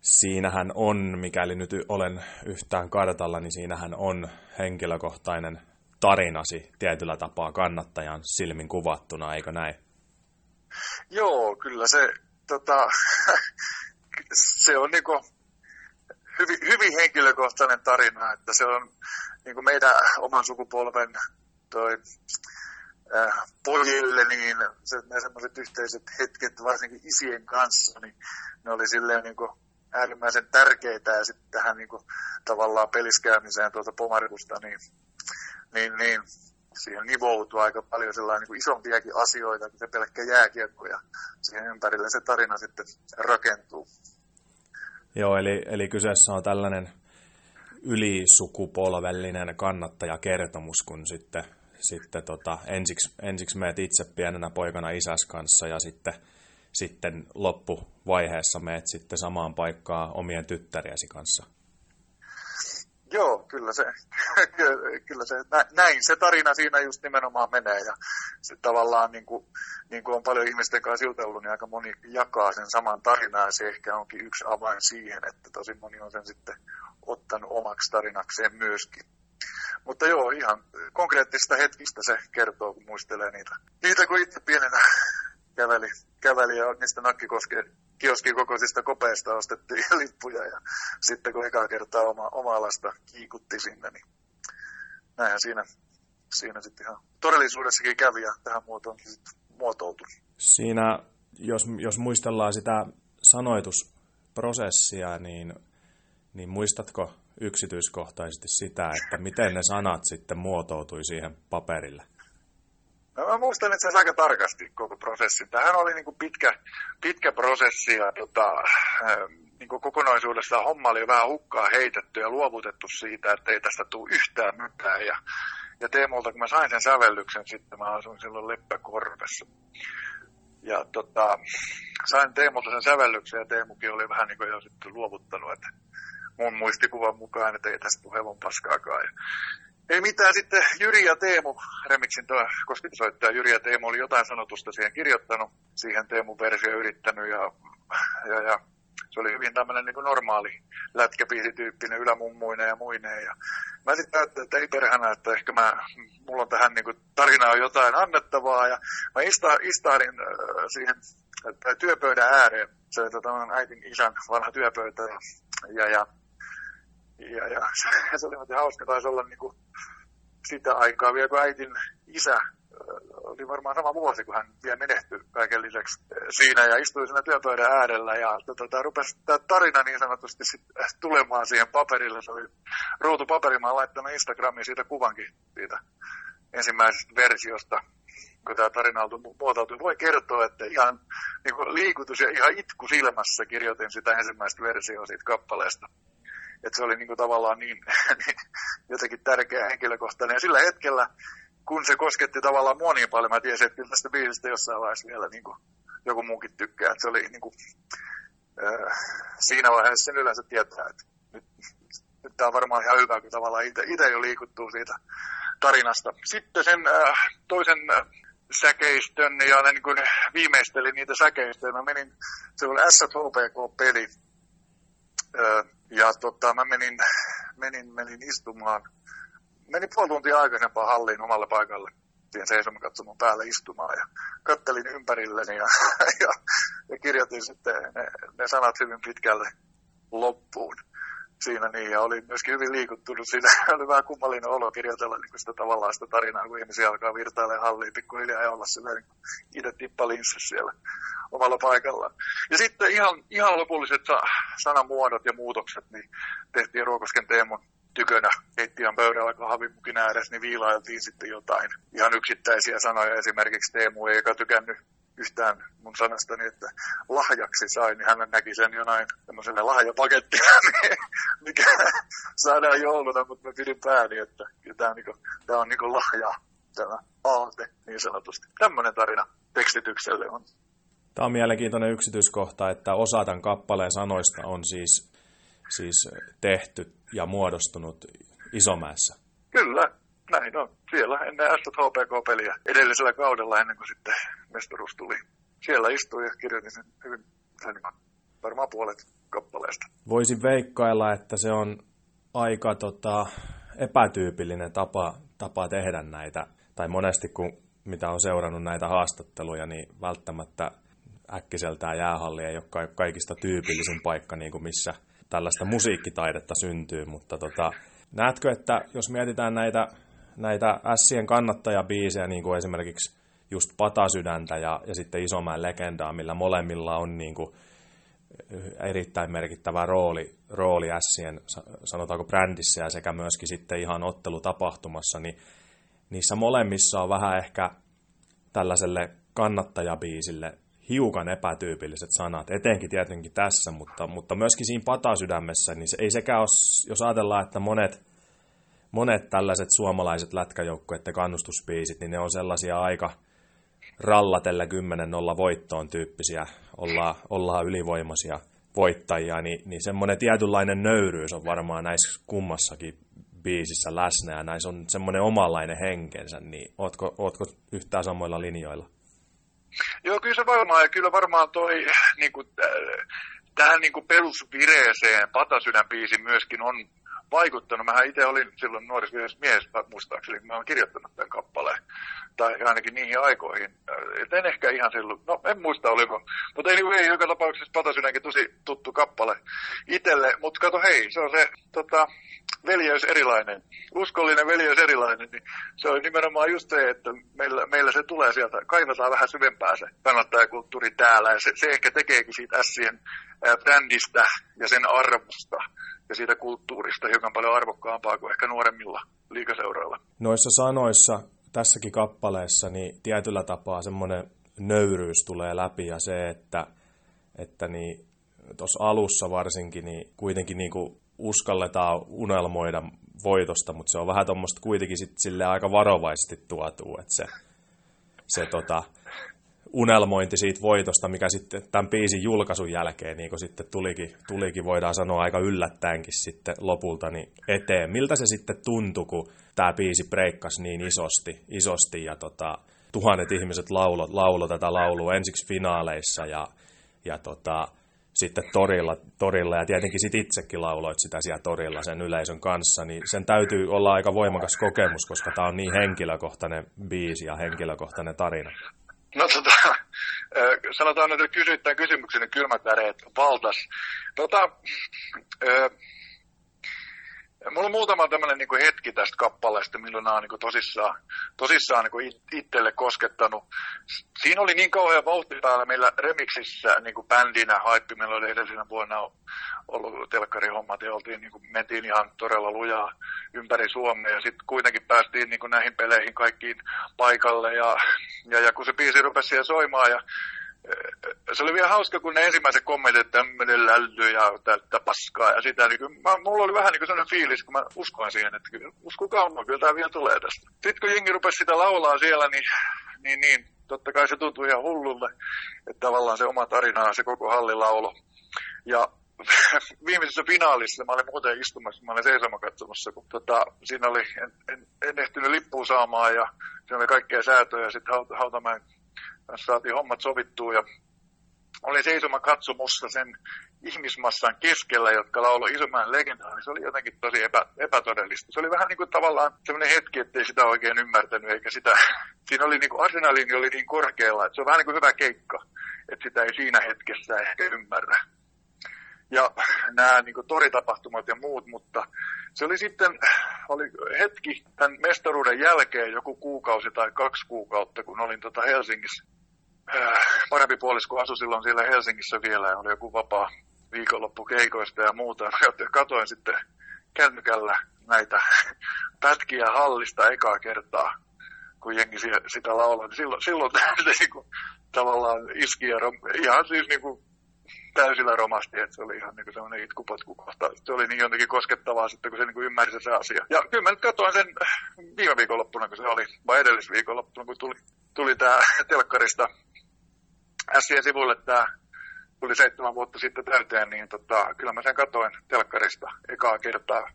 A: siinähän on, mikäli nyt olen yhtään kartalla, niin siinähän on henkilökohtainen tarinasi tietyllä tapaa kannattajan silmin kuvattuna, eikö näin?
H: Joo, kyllä se, tota, *laughs* se on niinku hyvin, hyvin henkilökohtainen tarina, että se on niinku meidän oman sukupolven toi, äh, pojille, niin se, ne semmoiset yhteiset hetket, varsinkin isien kanssa, niin ne oli silleen niinku äärimmäisen tärkeitä ja sitten tähän niinku, tavallaan peliskäämiseen tuota pomarikusta, niin, niin, niin siihen nivoutuu aika paljon sellainen niin kuin isompiakin asioita kuin se pelkkä jääkiekko ja siihen ympärille se tarina sitten rakentuu.
A: Joo, eli, eli kyseessä on tällainen ylisukupolvellinen kannattajakertomus, kun sitten, sitten tota, ensiksi, ensiksi meet itse pienenä poikana isäs kanssa ja sitten, sitten loppuvaiheessa meet sitten samaan paikkaan omien tyttäriäsi kanssa.
H: Joo, kyllä se, *laughs* kyllä se, näin se tarina siinä just nimenomaan menee ja se tavallaan niin kuin, niin kuin on paljon ihmisten kanssa jutellut, niin aika moni jakaa sen saman tarinaa ja se ehkä onkin yksi avain siihen, että tosi moni on sen sitten ottanut omaksi tarinakseen myöskin. Mutta joo, ihan konkreettisista hetkistä se kertoo, kun muistelee niitä. Niitä, kun itse pienenä *laughs* käveli, käveli ja niistä nakkikosken kioskin kokoisista kopeista ostettiin *laughs* lippuja ja sitten kun ekaa kertaa oma, oma lasta kiikutti sinne, niin näinhän siinä, siinä sitten ihan todellisuudessakin kävi ja tähän muotoonkin sitten muotoutui.
A: Siinä, jos, jos muistellaan sitä sanoitusprosessia, niin, niin muistatko yksityiskohtaisesti sitä, että miten ne sanat sitten muotoutui siihen paperille?
H: No mä muistan itse asiassa aika tarkasti koko prosessin. Tämähän oli niin kuin pitkä, pitkä prosessi ja tota, ähm, niin kuin kokonaisuudessaan homma oli vähän hukkaa heitetty ja luovutettu siitä, että ei tästä tule yhtään mitään. Ja, ja Teemulta, kun mä sain sen sävellyksen sitten, mä asuin silloin Leppäkorvessa. Ja tota, sain Teemulta sen sävellyksen ja Teemukin oli vähän niin kuin jo sitten luovuttanut, että mun muistikuvan mukaan, että ei tästä hevon paskaakaan. Ja ei mitään, sitten Jyri ja Teemu, remixin tuo kosketusoittaja Jyri ja Teemu oli jotain sanotusta siihen kirjoittanut, siihen Teemun versio yrittänyt ja, ja, ja se oli hyvin tämmöinen niin normaali lätkäpiisityyppinen ylämummuinen ja muineen. Ja mä sitten ajattelin, että ei perhana, että ehkä mä, mulla on tähän niin tarinaa jotain annettavaa. Ja mä ista, istahdin äh, siihen tai työpöydän ääreen. Se oli tota, äitin isän vanha työpöytä. Ja, ja, ja, ja *laughs* se oli hauska, taisi olla niin kuin sitä aikaa vielä, kun äitin isä oli varmaan sama vuosi, kun hän vielä menehtyi kaiken lisäksi siinä ja istui siinä työpöydän äärellä ja tota, rupesi tämä tarina niin sanotusti sit tulemaan siihen paperille. Se oli ruutupaperi, mä laittanut Instagramiin siitä kuvankin siitä ensimmäisestä versiosta, kun tämä tarina on muotoutui. Voi kertoa, että ihan niin liikutus ja ihan itku silmässä kirjoitin sitä ensimmäistä versioa siitä kappaleesta että se oli niin kuin tavallaan niin, *laughs* niin jotenkin tärkeä henkilökohtainen. Ja sillä hetkellä, kun se kosketti tavallaan mua niin paljon, mä tiesin, että tästä biisistä jossain vaiheessa vielä niin kuin joku muukin tykkää. Että se oli niin kuin, äh, siinä vaiheessa sen yleensä tietää, että nyt, nyt tämä on varmaan ihan hyvä, kun tavallaan itse jo liikuttuu siitä tarinasta. Sitten sen äh, toisen äh, säkeistön ja ne niin kuin viimeistelin niitä säkeistöjä. Mä menin, se oli SHPK-peli, ja tota, mä menin, menin, menin istumaan, menin puoli tuntia aikaisempaan halliin omalle paikalle. Siihen seisomakatsomon päälle istumaan ja kattelin ympärilleni ja, *laughs* ja, ja kirjoitin sitten ne, ne sanat hyvin pitkälle loppuun siinä niin, ja oli myöskin hyvin liikuttunut siinä. *laughs* oli vähän kummallinen olo kirjoitella niin sitä tavallaan sitä tarinaa, kun ihmisiä alkaa virtailemaan halliin pikkuhiljaa ja olla sillä niin itse tippalinssa siellä omalla paikallaan. Ja sitten ihan, ihan lopulliset sanamuodot ja muutokset, niin tehtiin Ruokosken Teemun tykönä keittiön pöydällä kahvimukin ääressä, niin viilailtiin sitten jotain ihan yksittäisiä sanoja. Esimerkiksi Teemu ei tykännyt yhtään mun sanastani, että lahjaksi sain, niin hän näki sen jonain tämmöiselle lahjapakettina, *laughs* mikä saadaan jouluna, mutta mä pidin pääni, että tämä on, niinku, tää on niinku lahja, tämä aate niin sanotusti. Tämmöinen tarina tekstitykselle on.
A: Tämä on mielenkiintoinen yksityiskohta, että osa tämän kappaleen sanoista on siis siis tehty ja muodostunut Isomäessä.
H: Kyllä, näin on. Siellä ennen SHPK-peliä edellisellä kaudella ennen kuin sitten mestaruus tuli. Siellä istuin ja kirjoitin sen hyvin sen varmaan puolet kappaleesta.
A: Voisin veikkailla, että se on aika tota, epätyypillinen tapa, tapa tehdä näitä. Tai monesti kun mitä on seurannut näitä haastatteluja, niin välttämättä äkkiseltään jäähalli ei ole kaikista tyypillisin paikka, niin kuin missä tällaista musiikkitaidetta syntyy, mutta tota, näetkö, että jos mietitään näitä, näitä Sien kannattajabiisejä, niin kuin esimerkiksi just Patasydäntä ja, ja sitten Isomäen legendaa, millä molemmilla on niin kuin erittäin merkittävä rooli, rooli Sien, sanotaanko brändissä ja sekä myöskin sitten ihan ottelutapahtumassa, niin niissä molemmissa on vähän ehkä tällaiselle kannattajabiisille hiukan epätyypilliset sanat, etenkin tietenkin tässä, mutta, mutta myöskin siinä patasydämessä, niin se, ei sekään ole, jos ajatellaan, että monet, monet tällaiset suomalaiset lätkäjoukkueiden kannustusbiisit, niin ne on sellaisia aika rallatelle 10-0 voittoon tyyppisiä, ollaan, ollaan ylivoimaisia voittajia, niin, niin semmoinen tietynlainen nöyryys on varmaan näissä kummassakin biisissä läsnä ja näissä on semmoinen omanlainen henkensä, niin ootko, ootko yhtään samoilla linjoilla?
H: Joo, kyllä se varmaan, ja kyllä varmaan toi niin kuin, tähän niin kuin perusvireeseen Patasydän biisi myöskin on vaikuttanut. Mähän itse olin silloin nuorissa mies, muistaakseni, mä olen kirjoittanut tämän kappaleen, tai ainakin niihin aikoihin. Et en ehkä ihan silloin, no en muista oliko, mutta anyway, joka tapauksessa Patasydänkin tosi tuttu kappale itselle, mutta kato hei, se on se tota, veljeys erilainen, uskollinen veljeys erilainen, niin se on nimenomaan just se, että meillä, meillä se tulee sieltä, kaivataan vähän syvempää se kannattajakulttuuri täällä, ja se, se ehkä tekeekin siitä Sien brändistä ja sen arvosta ja siitä kulttuurista hiukan paljon arvokkaampaa kuin ehkä nuoremmilla liikaseuroilla.
A: Noissa sanoissa tässäkin kappaleessa niin tietyllä tapaa semmoinen nöyryys tulee läpi ja se, että, että niin, alussa varsinkin niin kuitenkin niin kuin uskalletaan unelmoida voitosta, mutta se on vähän tuommoista kuitenkin sit sille aika varovaisesti tuotu, että se, se tota, unelmointi siitä voitosta, mikä sitten tämän biisin julkaisun jälkeen niin kun sitten tulikin, tulikin, voidaan sanoa aika yllättäenkin sitten lopulta niin eteen. Miltä se sitten tuntui, kun tämä biisi breikkasi niin isosti, isosti ja tota, tuhannet ihmiset laulo, laulo tätä laulua ensiksi finaaleissa ja, ja tota, sitten torilla, torilla ja tietenkin sit itsekin lauloit sitä siellä torilla sen yleisön kanssa, niin sen täytyy olla aika voimakas kokemus, koska tämä on niin henkilökohtainen biisi ja henkilökohtainen tarina.
H: No tota, sanotaan, että kysyit tämän kysymyksen, niin kylmät väreet valtas. Tota, Mulla on muutama tämmöinen niin hetki tästä kappaleesta, milloin nämä on niin tosissaan, tosissaan niin itselle koskettanut. Siinä oli niin kauhean vauhti päällä meillä Remixissä niin kuin bändinä haippi. Meillä oli edellisenä vuonna ollut telkkarihommat ja oltiin, niin kuin, mentiin ihan todella lujaa ympäri Suomea. Ja sitten kuitenkin päästiin niin kuin näihin peleihin kaikkiin paikalle. Ja, ja, ja kun se biisi rupesi siellä soimaan ja se oli vielä hauska, kun ne ensimmäiset kommentit, että tämmöinen lälly ja täyttä paskaa ja sitä. Niin mä, mulla oli vähän niin kuin sellainen fiilis, kun mä uskoin siihen, että uskokaa mua, kyllä tämä vielä tulee tästä. Sitten kun jengi rupesi sitä laulaa siellä, niin, niin, niin totta kai se tuntui ihan hullulle, että tavallaan se oma tarina se koko hallilaulo. Ja *laughs* viimeisessä finaalissa, mä olin muuten istumassa, mä olin seisoma katsomassa, kun tota, siinä oli, en, en, en ehtinyt lippuun saamaan ja siinä oli kaikkea säätöjä ja sitten Hautamäen kanssa saatiin hommat sovittua ja olin seisoma katsomussa sen ihmismassan keskellä, jotka lauloi Isomäen legendaa, niin se oli jotenkin tosi epä, epätodellista. Se oli vähän niin kuin tavallaan sellainen hetki, ettei sitä oikein ymmärtänyt, eikä sitä, *laughs* siinä oli niin kuin oli niin korkealla, että se on vähän niin kuin hyvä keikka, että sitä ei siinä hetkessä ehkä ymmärrä. Ja nämä niin kuin toritapahtumat ja muut, mutta se oli sitten, oli hetki tämän mestaruuden jälkeen, joku kuukausi tai kaksi kuukautta, kun olin tota Helsingissä Äh, parempi puolisko asui silloin siellä Helsingissä vielä ja oli joku vapaa viikonloppu keikoista ja muuta. Ja katoin sitten kännykällä näitä pätkiä hallista ekaa kertaa, kun jengi sitä laulaa. Silloin, silloin *laughs* se niin tavallaan iski ja ihan siis niin kuin, täysillä romasti, että se oli ihan niin sellainen itkupotku kohta. Se oli niin jotenkin koskettavaa sitten, kun se niin ymmärsi se asia. Ja kyllä mä nyt katsoin sen viime viikonloppuna, kun se oli, vai edellisviikonloppuna, kun tuli, tuli tämä telkkarista Sien sivuille tämä tuli seitsemän vuotta sitten täyteen, niin tota, kyllä mä sen katoin telkkarista ekaa kertaa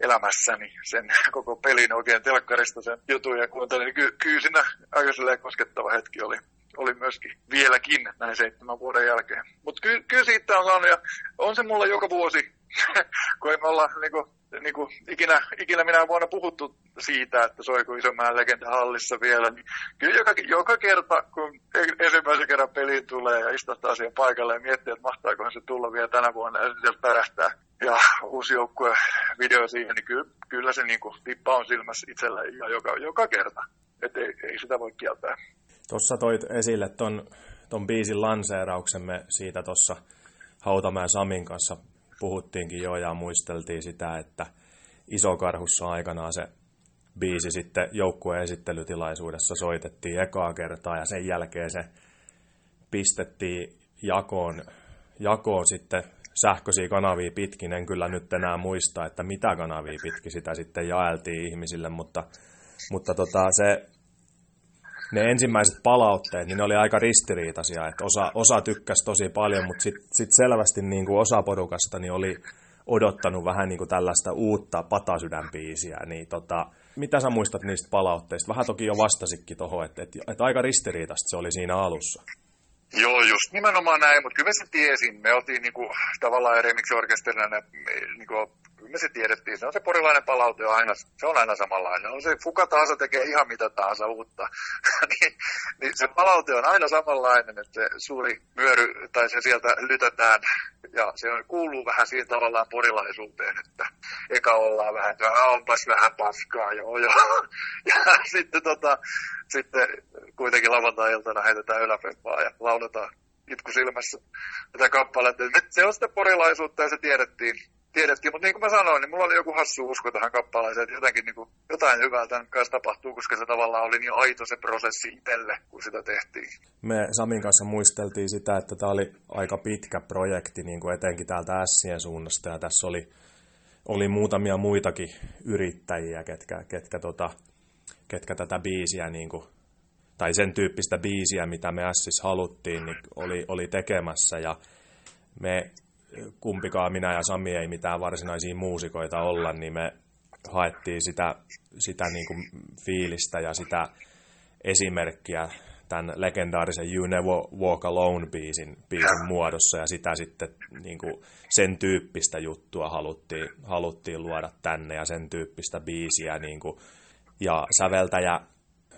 H: elämässäni sen koko pelin oikein telkkarista sen jutun ja kuuntelin. Niin ky- kyllä siinä aika koskettava hetki oli, oli myöskin vieläkin näin seitsemän vuoden jälkeen. Mutta ky- kyllä siitä on saanut ja on se mulla joka vuosi, *laughs* kun ei me olla niinku, niinku, ikinä, ikinä minä vuonna puhuttu siitä, että soiko Isomäen legenda hallissa vielä, niin kyllä joka, joka kerta, kun ensimmäisen kerran peliin tulee ja istahtaa siihen paikalle ja miettii, että mahtaakohan se tulla vielä tänä vuonna ja sieltä pärähtää ja uusi joukkue video siihen, niin kyllä, kyllä se niin kuin, tippa on silmässä itsellä ja joka, joka kerta. Että ei, ei, sitä voi kieltää.
A: Tuossa toit esille ton, ton biisin lanseerauksemme siitä tuossa Hautamäen Samin kanssa puhuttiinkin jo ja muisteltiin sitä, että Isokarhussa aikanaan se biisi sitten joukkueen esittelytilaisuudessa soitettiin ekaa kertaa ja sen jälkeen se pistettiin jakoon, jakoon sitten sähköisiä kanavia pitkin. En kyllä nyt enää muista, että mitä kanavia pitkin sitä sitten jaeltiin ihmisille, mutta, mutta tota, se, ne ensimmäiset palautteet, niin ne oli aika ristiriitaisia. Että osa, osa tykkäsi tosi paljon, mutta sitten sit selvästi niin kuin osa porukasta niin oli odottanut vähän niin kuin tällaista uutta patasydänbiisiä. Niin tota, mitä sä muistat niistä palautteista? Vähän toki jo vastasitkin tuohon, että, että, että aika ristiriitaista se oli siinä alussa.
H: Joo, just nimenomaan näin, mutta kyllä me se tiesin. Me oltiin niinku, tavallaan remix-orkesterina niinku, me se tiedettiin. Se on se porilainen palaute on aina, se on aina samanlainen. On se kuka tahansa tekee ihan mitä tahansa uutta. *laughs* niin, niin, se palaute on aina samanlainen, että se suuri myöry tai se sieltä lytätään ja se on, kuuluu vähän siihen tavallaan porilaisuuteen, että eka ollaan vähän, että onpas vähän paskaa, joo joo. *laughs* ja sitten, tota, sitten kuitenkin lauantai-iltana heitetään yläpempaa ja lauletaan itku silmässä tätä kappaletta. Se on sitä porilaisuutta ja se tiedettiin, tiedettiin, mutta niin kuin mä sanoin, niin mulla oli joku hassu usko tähän kappaleeseen, että jotenkin niin kuin, jotain hyvää tämän kanssa tapahtuu, koska se tavallaan oli niin aito se prosessi itselle, kun sitä tehtiin.
A: Me Samin kanssa muisteltiin sitä, että tämä oli aika pitkä projekti, niin kuin etenkin täältä Sien suunnasta, ja tässä oli, oli muutamia muitakin yrittäjiä, ketkä, ketkä, tota, ketkä tätä biisiä, niin kuin, tai sen tyyppistä biisiä, mitä me Ssis haluttiin, niin oli, oli tekemässä, ja me kumpikaan minä ja Sami ei mitään varsinaisia muusikoita olla, niin me haettiin sitä, sitä niin kuin fiilistä ja sitä esimerkkiä tämän legendaarisen You Never Walk Alone-biisin biisin muodossa, ja sitä sitten niin kuin sen tyyppistä juttua haluttiin, haluttiin luoda tänne, ja sen tyyppistä biisiä, niin kuin, ja säveltäjä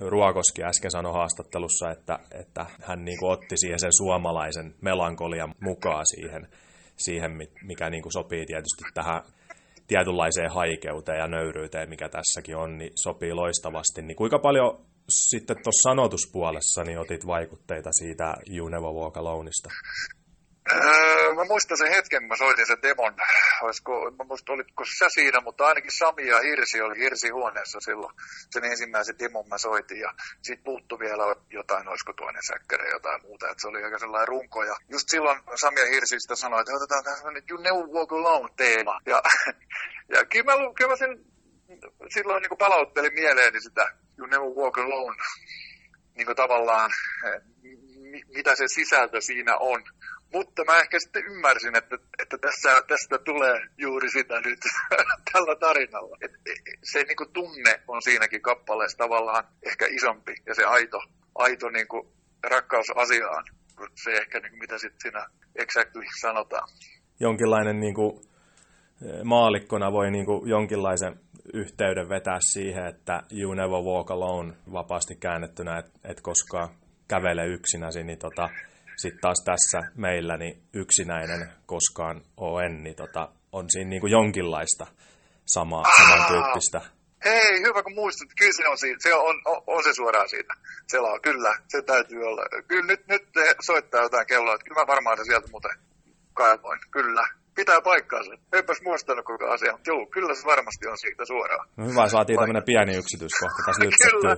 A: Ruokoski äsken sanoi haastattelussa, että, että hän niin kuin otti siihen sen suomalaisen melankolian mukaan siihen, siihen, mikä niin kuin sopii tietysti tähän tietynlaiseen haikeuteen ja nöyryyteen, mikä tässäkin on, niin sopii loistavasti. Niin kuinka paljon sitten tuossa sanotuspuolessa niin otit vaikutteita siitä You Never Walk Aloneista?
H: Öö, mä muistan sen hetken, kun mä soitin sen demon. Olisiko, mä muistan, olitko sä siinä, mutta ainakin Sami ja Hirsi oli Hirsi huoneessa silloin. Sen ensimmäisen demon mä soitin ja siitä puuttu vielä jotain, olisiko toinen säkkäri jotain muuta. Että se oli aika sellainen runko. Ja just silloin Sami ja Hirsi sitä sanoi, että otetaan sellainen You Never Walk Alone teema. Ja, *laughs* ja kyllä, mä, kyllä mä sen silloin niin palauttelin mieleeni sitä You Never Walk Alone. Niin kuin tavallaan, mitä se sisältö siinä on mutta mä ehkä sitten ymmärsin, että, että tässä, tästä tulee juuri sitä nyt *laughs* tällä tarinalla. Et, e, se niin kuin tunne on siinäkin kappaleessa tavallaan ehkä isompi ja se aito, aito niin kuin rakkaus asiaan, se ehkä niin kuin mitä sitten siinä exactly sanotaan.
A: Jonkinlainen niin kuin, e, maalikkona voi niin kuin jonkinlaisen yhteyden vetää siihen, että you never walk alone vapaasti käännettynä, että et koskaan kävele yksinäsi, niin tota, sitten taas tässä meillä niin yksinäinen koskaan on, niin tota, on siinä niin kuin jonkinlaista samaa, samantyyppistä.
H: Hei, hyvä kun muistat, kyllä se on, siitä, se on, on, on se suoraan siitä. Se on, kyllä, se täytyy olla. Kyllä nyt, nyt soittaa jotain kelloa, että kyllä mä varmaan se sieltä muuten kaivoin, kyllä. Pitää paikkaansa. Eipäs muistanut koko asia, mutta joo, kyllä se varmasti on siitä suoraan.
A: No hyvä, saatiin tämmöinen pieni yksityiskohta tässä
H: Kyllä,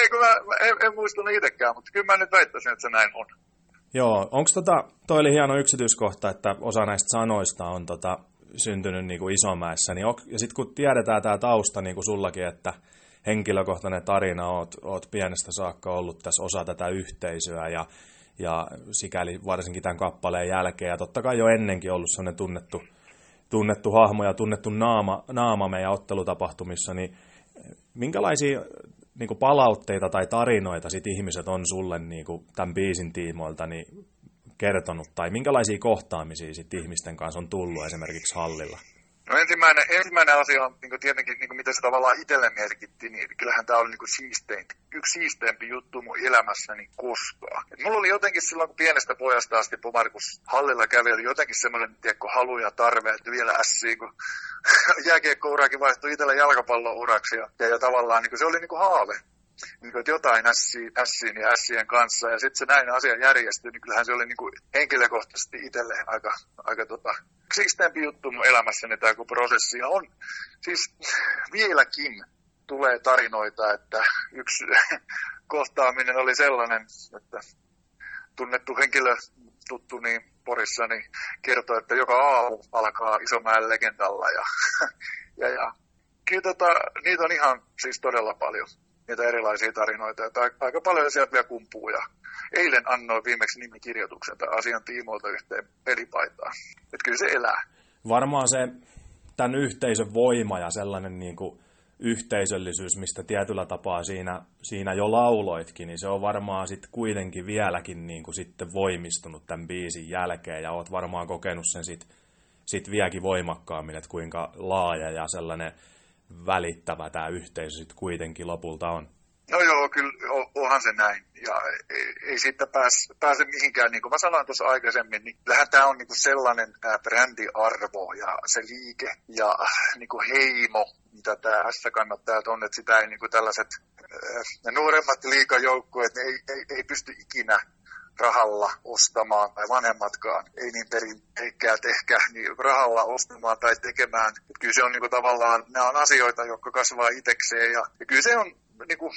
H: ei kun mä, mä en, en muistanut itsekään, mutta kyllä mä nyt väittäisin, että se näin on.
A: Joo, onko tota, toi oli hieno yksityiskohta, että osa näistä sanoista on tota, syntynyt niin kuin Isomäessä, niin, ja sitten kun tiedetään tämä tausta niin kuin sullakin, että henkilökohtainen tarina, oot, oot pienestä saakka ollut tässä osa tätä yhteisöä, ja, ja sikäli varsinkin tämän kappaleen jälkeen, ja totta kai jo ennenkin ollut sellainen tunnettu, tunnettu hahmo ja tunnettu naama, naama meidän ottelutapahtumissa, niin minkälaisia niin kuin palautteita tai tarinoita sit ihmiset on sulle niin kuin tämän biisin tiimoilta niin kertonut, tai minkälaisia kohtaamisia sit ihmisten kanssa on tullut esimerkiksi hallilla?
H: No ensimmäinen, ensimmäinen asia on niin tietenkin, niin mitä se tavallaan itselle merkitti, niin kyllähän tämä oli niin siistein, yksi siisteempi juttu mun elämässäni koskaan. Et mulla oli jotenkin silloin, kun pienestä pojasta asti Pomarkus hallilla kävi, oli jotenkin semmoinen tiedätkö, halu ja tarve, että vielä ässiin, kun *laughs* jääkiekkourakin vaihtui itsellä jalkapallouraksi ja, ja, ja tavallaan niin se oli niin haave niin että jotain ässiin, ja ässien kanssa, ja sitten se näin asia järjestyi, niin kyllähän se oli niin kuin henkilökohtaisesti itselle aika, aika tota, siisteempi juttu mun elämässäni tämä kun prosessi. Ja on, siis vieläkin tulee tarinoita, että yksi *laughs* kohtaaminen oli sellainen, että tunnettu henkilö, tuttu niin Porissa, niin kertoi, että joka aamu alkaa Isomäen legendalla. Ja, *laughs* ja, ja kyllä tota, niitä on ihan siis todella paljon niitä erilaisia tarinoita. Että aika paljon sieltä vielä kumpuu ja eilen annoin viimeksi nimikirjoituksen tämän asian tiimoilta yhteen pelipaitaan. Että kyllä se elää.
A: Varmaan se tämän yhteisön voima ja sellainen niin kuin yhteisöllisyys, mistä tietyllä tapaa siinä, siinä jo lauloitkin, niin se on varmaan sitten kuitenkin vieläkin niin kuin sitten voimistunut tämän biisin jälkeen ja oot varmaan kokenut sen sitten sit vieläkin voimakkaammin, että kuinka laaja ja sellainen välittävä tämä yhteisö sitten kuitenkin lopulta on.
H: No joo, kyllä onhan se näin. Ja ei, ei siitä pääse, pääse mihinkään. Niin kuin mä sanoin tuossa aikaisemmin, niin kyllähän tämä on niin kuin sellainen brändiarvo ja se liike ja niin kuin heimo, mitä tämä S-kannattajat on, että sitä ei niin kuin tällaiset äh, nuoremmat liikajoukkueet, ne ei, ei, ei pysty ikinä rahalla ostamaan, tai vanhemmatkaan, ei niin perinteikkäät ehkä, niin rahalla ostamaan tai tekemään. Kyllä se on niinku tavallaan, nämä on asioita, jotka kasvaa itsekseen, ja, ja kyllä se on niinku,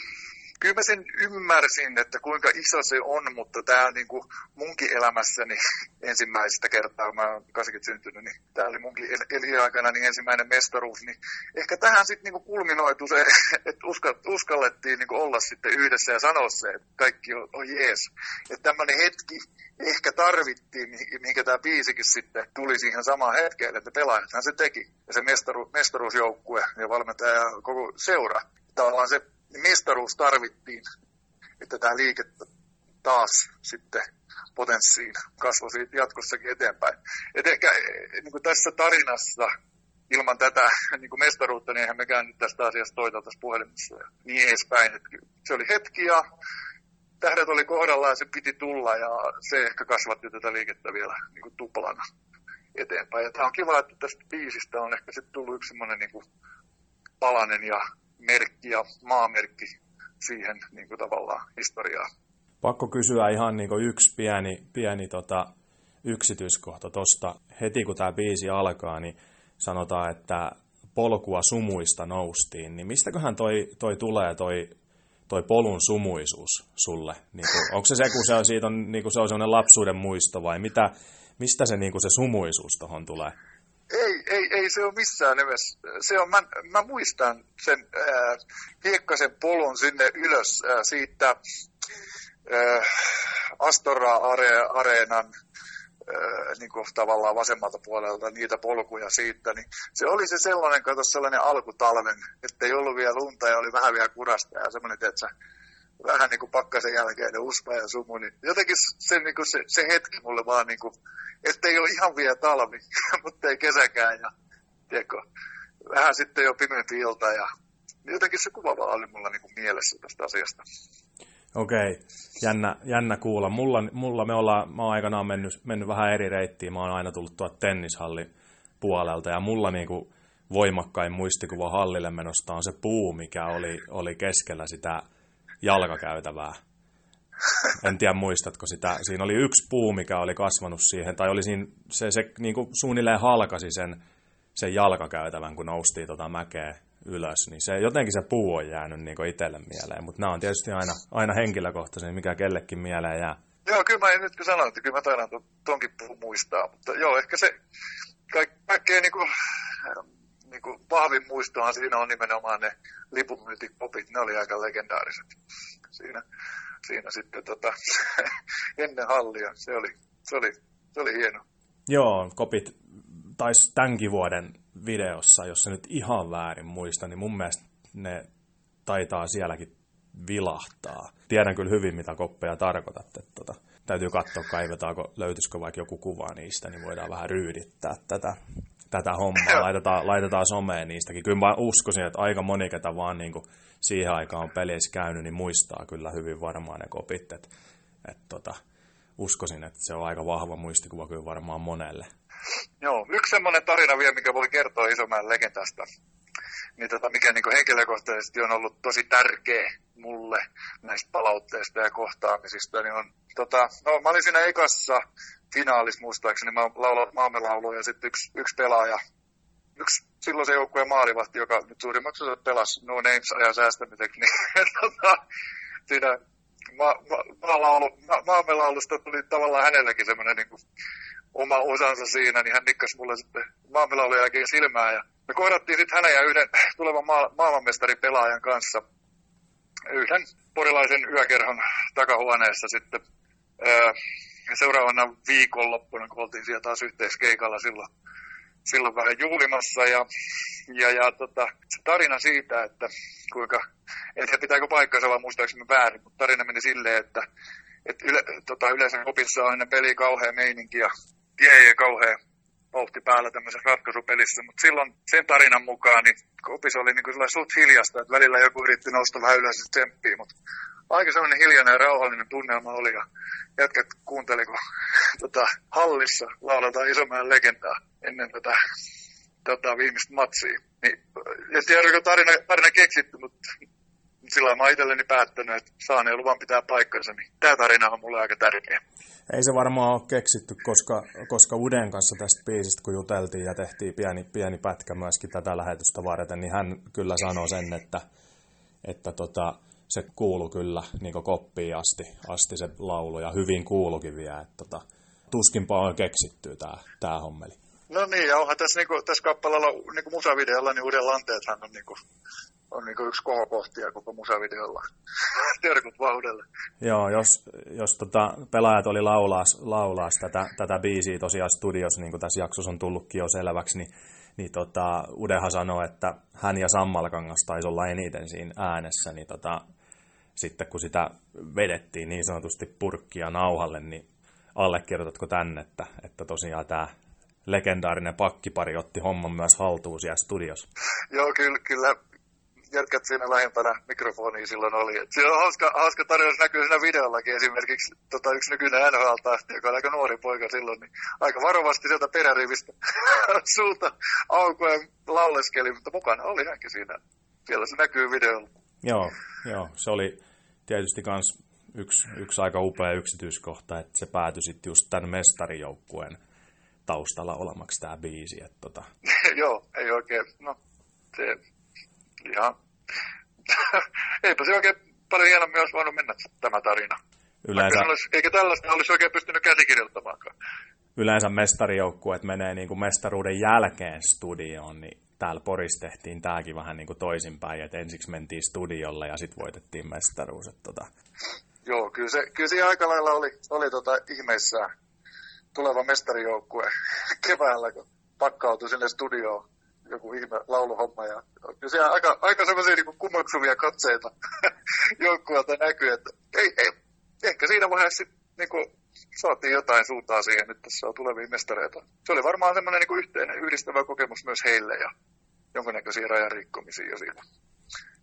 H: kyllä mä sen ymmärsin, että kuinka iso se on, mutta tämä on niin kuin munkin elämässäni ensimmäistä kertaa, mä oon 80 syntynyt, niin tämä oli munkin elinaikana niin ensimmäinen mestaruus, niin ehkä tähän sitten niin kulminoitu se, että uskallettiin niin olla sitten yhdessä ja sanoa se, että kaikki on, on jees. Että tämmöinen hetki ehkä tarvittiin, mihinkä tämä biisikin sitten tuli siihen samaan hetkeen, että pelaajathan se teki. Ja se mestaru, mestaruusjoukkue ja valmentaja ja koko seura. Tavallaan se mestaruus tarvittiin, että tämä liike taas sitten potenssiin kasvoi jatkossakin eteenpäin. Et ehkä niin kuin tässä tarinassa ilman tätä *laughs* niin kuin mestaruutta, niin eihän mekään nyt tästä asiasta toiteltaisi puhelimessa ja niin edespäin. Et se oli hetki ja tähdet oli kohdalla ja se piti tulla ja se ehkä kasvatti tätä liikettä vielä niin kuin tuplana eteenpäin. Ja tämä on kiva, että tästä biisistä on ehkä sitten tullut yksi semmoinen niin palanen ja merkki ja maamerkki siihen niin kuin tavallaan historiaan.
A: Pakko kysyä ihan niin kuin yksi pieni, pieni tota, yksityiskohta tuosta. Heti kun tämä biisi alkaa, niin sanotaan, että polkua sumuista noustiin. Niin mistäköhän toi, toi tulee toi, toi polun sumuisuus sulle? Niin kuin, onko se se, kun se on, siitä on, niin kuin se on sellainen lapsuuden muisto vai mitä, mistä se, niin kuin se sumuisuus tuohon tulee?
H: Ei, ei, ei se ole missään nimessä. Se on, mä, mä muistan sen äh, hiekkasen polun sinne ylös äh, siitä äh, Astora-areenan äh, niin tavallaan vasemmalta puolelta niitä polkuja siitä, niin se oli se sellainen, kato sellainen alkutalven, että ei ollut vielä lunta ja oli vähän vielä kurasta ja semmoinen, että vähän niin kuin pakkasen jälkeen uspa ja sumu, niin jotenkin se, niin kuin se, se hetki mulle vaan niin kuin, että ei ole ihan vielä talvi, *laughs* mutta ei kesäkään ja tiedätkö, vähän sitten jo pimeämpi ilta ja jotenkin se kuva vaan oli mulla niin kuin mielessä tästä asiasta.
A: Okei, jännä, jännä kuulla. Mulla, mulla me ollaan, mä oon aikanaan mennyt, mennyt vähän eri reittiin, mä oon aina tullut tuolta tennishallin puolelta ja mulla niinku voimakkain muistikuva hallille menosta on se puu, mikä oli, oli keskellä sitä jalkakäytävää. En tiedä, muistatko sitä. Siinä oli yksi puu, mikä oli kasvanut siihen, tai oli siinä, se, se niin kuin suunnilleen halkasi sen, sen jalkakäytävän, kun noustiin tota mäkeä ylös. Niin se, jotenkin se puu on jäänyt niin itselle mieleen, mutta nämä on tietysti aina, aina henkilökohtaisia, mikä kellekin mieleen jää.
H: Joo, kyllä mä en nyt kun sanoin, että kyllä mä taidan tonkin muistaa, mutta joo, ehkä se kaikkein niin kuin, niin kuin vahvin muistohan siinä on nimenomaan ne lipunmyyntikopit, ne oli aika legendaariset siinä siinä sitten tota, *laughs* ennen hallia. Se oli, se, oli, se oli hieno.
A: Joo, kopit taisi tämänkin vuoden videossa, jos se nyt ihan väärin muista, niin mun mielestä ne taitaa sielläkin vilahtaa. Tiedän kyllä hyvin, mitä koppeja tarkoitat. Että tota, täytyy katsoa, kaivetaanko, löytyisikö vaikka joku kuva niistä, niin voidaan vähän ryydittää tätä, tätä hommaa. Laitetaan, laitetaan someen niistäkin. Kyllä mä uskoisin, että aika moni, ketä vaan niin kuin siihen aikaan on peleissä käynyt, niin muistaa kyllä hyvin varmaan ne kopit. Et, et tota, uskoisin, että se on aika vahva muistikuva kyllä varmaan monelle.
H: Joo, yksi semmoinen tarina vielä, mikä voi kertoa Isomäen legendasta, niin tota, mikä niin henkilökohtaisesti on ollut tosi tärkeä mulle näistä palautteista ja kohtaamisista, niin on, tota, no, mä olin siinä ekassa finaalissa muistaakseni, mä lauloin maamme ja sitten yksi, yksi pelaaja, yksi silloin se joukkueen maalivahti, joka nyt suurimmaksi osaksi pelasi No Names ajan säästämiseksi, niin *laughs* tota, siinä ma, ma, ma, laulu, ma, maamme tuli tavallaan hänelläkin semmoinen niin kuin, oma osansa siinä, niin hän nikkasi mulle sitten maanpelaulun jälkeen silmää. Ja me kohdattiin sitten hänen ja yhden tulevan maa, maailmanmestaripelaajan kanssa yhden porilaisen yökerhon takahuoneessa sitten ää, seuraavana viikonloppuna, kun oltiin siellä taas yhteiskeikalla silloin, silloin vähän juhlimassa. Ja, ja, ja tota, se tarina siitä, että kuinka, en tiedä pitääkö paikkansa vai muistaakseni väärin, mutta tarina meni silleen, että et yle, tota, yleensä kopissa on ennen peliä kauhea meininki ja tie kauhean vauhti päällä tämmöisessä ratkaisupelissä, mutta silloin sen tarinan mukaan niin opis oli niin kuin suht hiljasta, että välillä joku yritti nousta vähän ylös ja tsemppii, mutta aika sellainen hiljainen ja rauhallinen tunnelma oli ja jätkät kuunteli, kun *laughs* tota, hallissa lauletaan Isomäen legendaa ennen tätä tota, viimeistä matsia. Niin, en tiedä, onko tarina, tarina keksitty, mutta sillä mä itselleni päättänyt, että saaneen luvan pitää paikkansa, niin tämä tarina on mulle aika tärkeä.
A: Ei se varmaan ole keksitty, koska, koska Uden kanssa tästä biisistä, kun juteltiin ja tehtiin pieni, pieni pätkä myöskin tätä lähetystä varten, niin hän kyllä sanoi sen, että, että tota, se kuulu kyllä niin koppiin asti, asti se laulu ja hyvin kuulukin vielä. Että tota, tuskinpa on keksitty tämä, tämä hommeli.
H: No niin, ja onhan tässä, niinku, tässä kappaleella niinku musavideolla, niin Uuden Lanteethan on niinku on niin yksi kohokohtia koko musavideolla. *laughs* Terkut vauhdelle.
A: Joo, jos, jos tota, pelaajat oli laulaa, laulaa tätä, tätä biisiä tosiaan studios, niin kuin tässä jaksossa on tullutkin jo selväksi, niin, niin tota, Udeha sanoi, että hän ja Sammalkangas taisi olla eniten siinä äänessä, niin tota, sitten kun sitä vedettiin niin sanotusti purkkia nauhalle, niin allekirjoitatko tänne, että, että tosiaan tämä legendaarinen pakkipari otti homman myös haltuun siellä studiossa?
H: Joo, kyllä, kyllä jätkät siinä lähempänä mikrofonia silloin oli. Et siinä on hauska, hauska tarjous näkyy siinä videollakin esimerkiksi tota, yksi nykyinen NHL-tahti, joka on aika nuori poika silloin, niin aika varovasti sieltä perärivistä *laughs* suuta aukoen lauleskeli, mutta mukana oli hänkin siinä. Siellä se näkyy videolla.
A: Joo, joo. se oli tietysti myös yksi, yksi aika upea yksityiskohta, että se päätyi sitten just tämän mestarijoukkueen taustalla olemaksi tämä biisi. Että tota... *laughs*
H: joo, ei oikein, no se ihan, eipä se oikein paljon hienommin olisi voinut mennä tämä tarina. Yleensä... Olisi, eikä tällaista olisi oikein pystynyt käsikirjoittamaankaan.
A: Yleensä mestarijoukkueet menee niin kuin mestaruuden jälkeen studioon, niin täällä Porissa tehtiin tämäkin vähän niin kuin toisinpäin, että ensiksi mentiin studiolle ja sitten voitettiin mestaruus. Että tota...
H: Joo, kyllä se, kyllä se aika lailla oli, oli tota ihmeissään tuleva mestarijoukkue *laughs* keväällä, kun pakkautui sinne studioon joku ihme lauluhomma. Ja, ja siellä aika, aika semmoisia niin kummaksuvia katseita *laughs* joukkueelta näkyy, että ei, ei, ehkä siinä vaiheessa sitten niin kuin, saatiin jotain suuntaa siihen, että tässä on tulevia mestareita. Se oli varmaan semmoinen niin yhteinen yhdistävä kokemus myös heille ja jonkinnäköisiä rajan rikkomisia jo siinä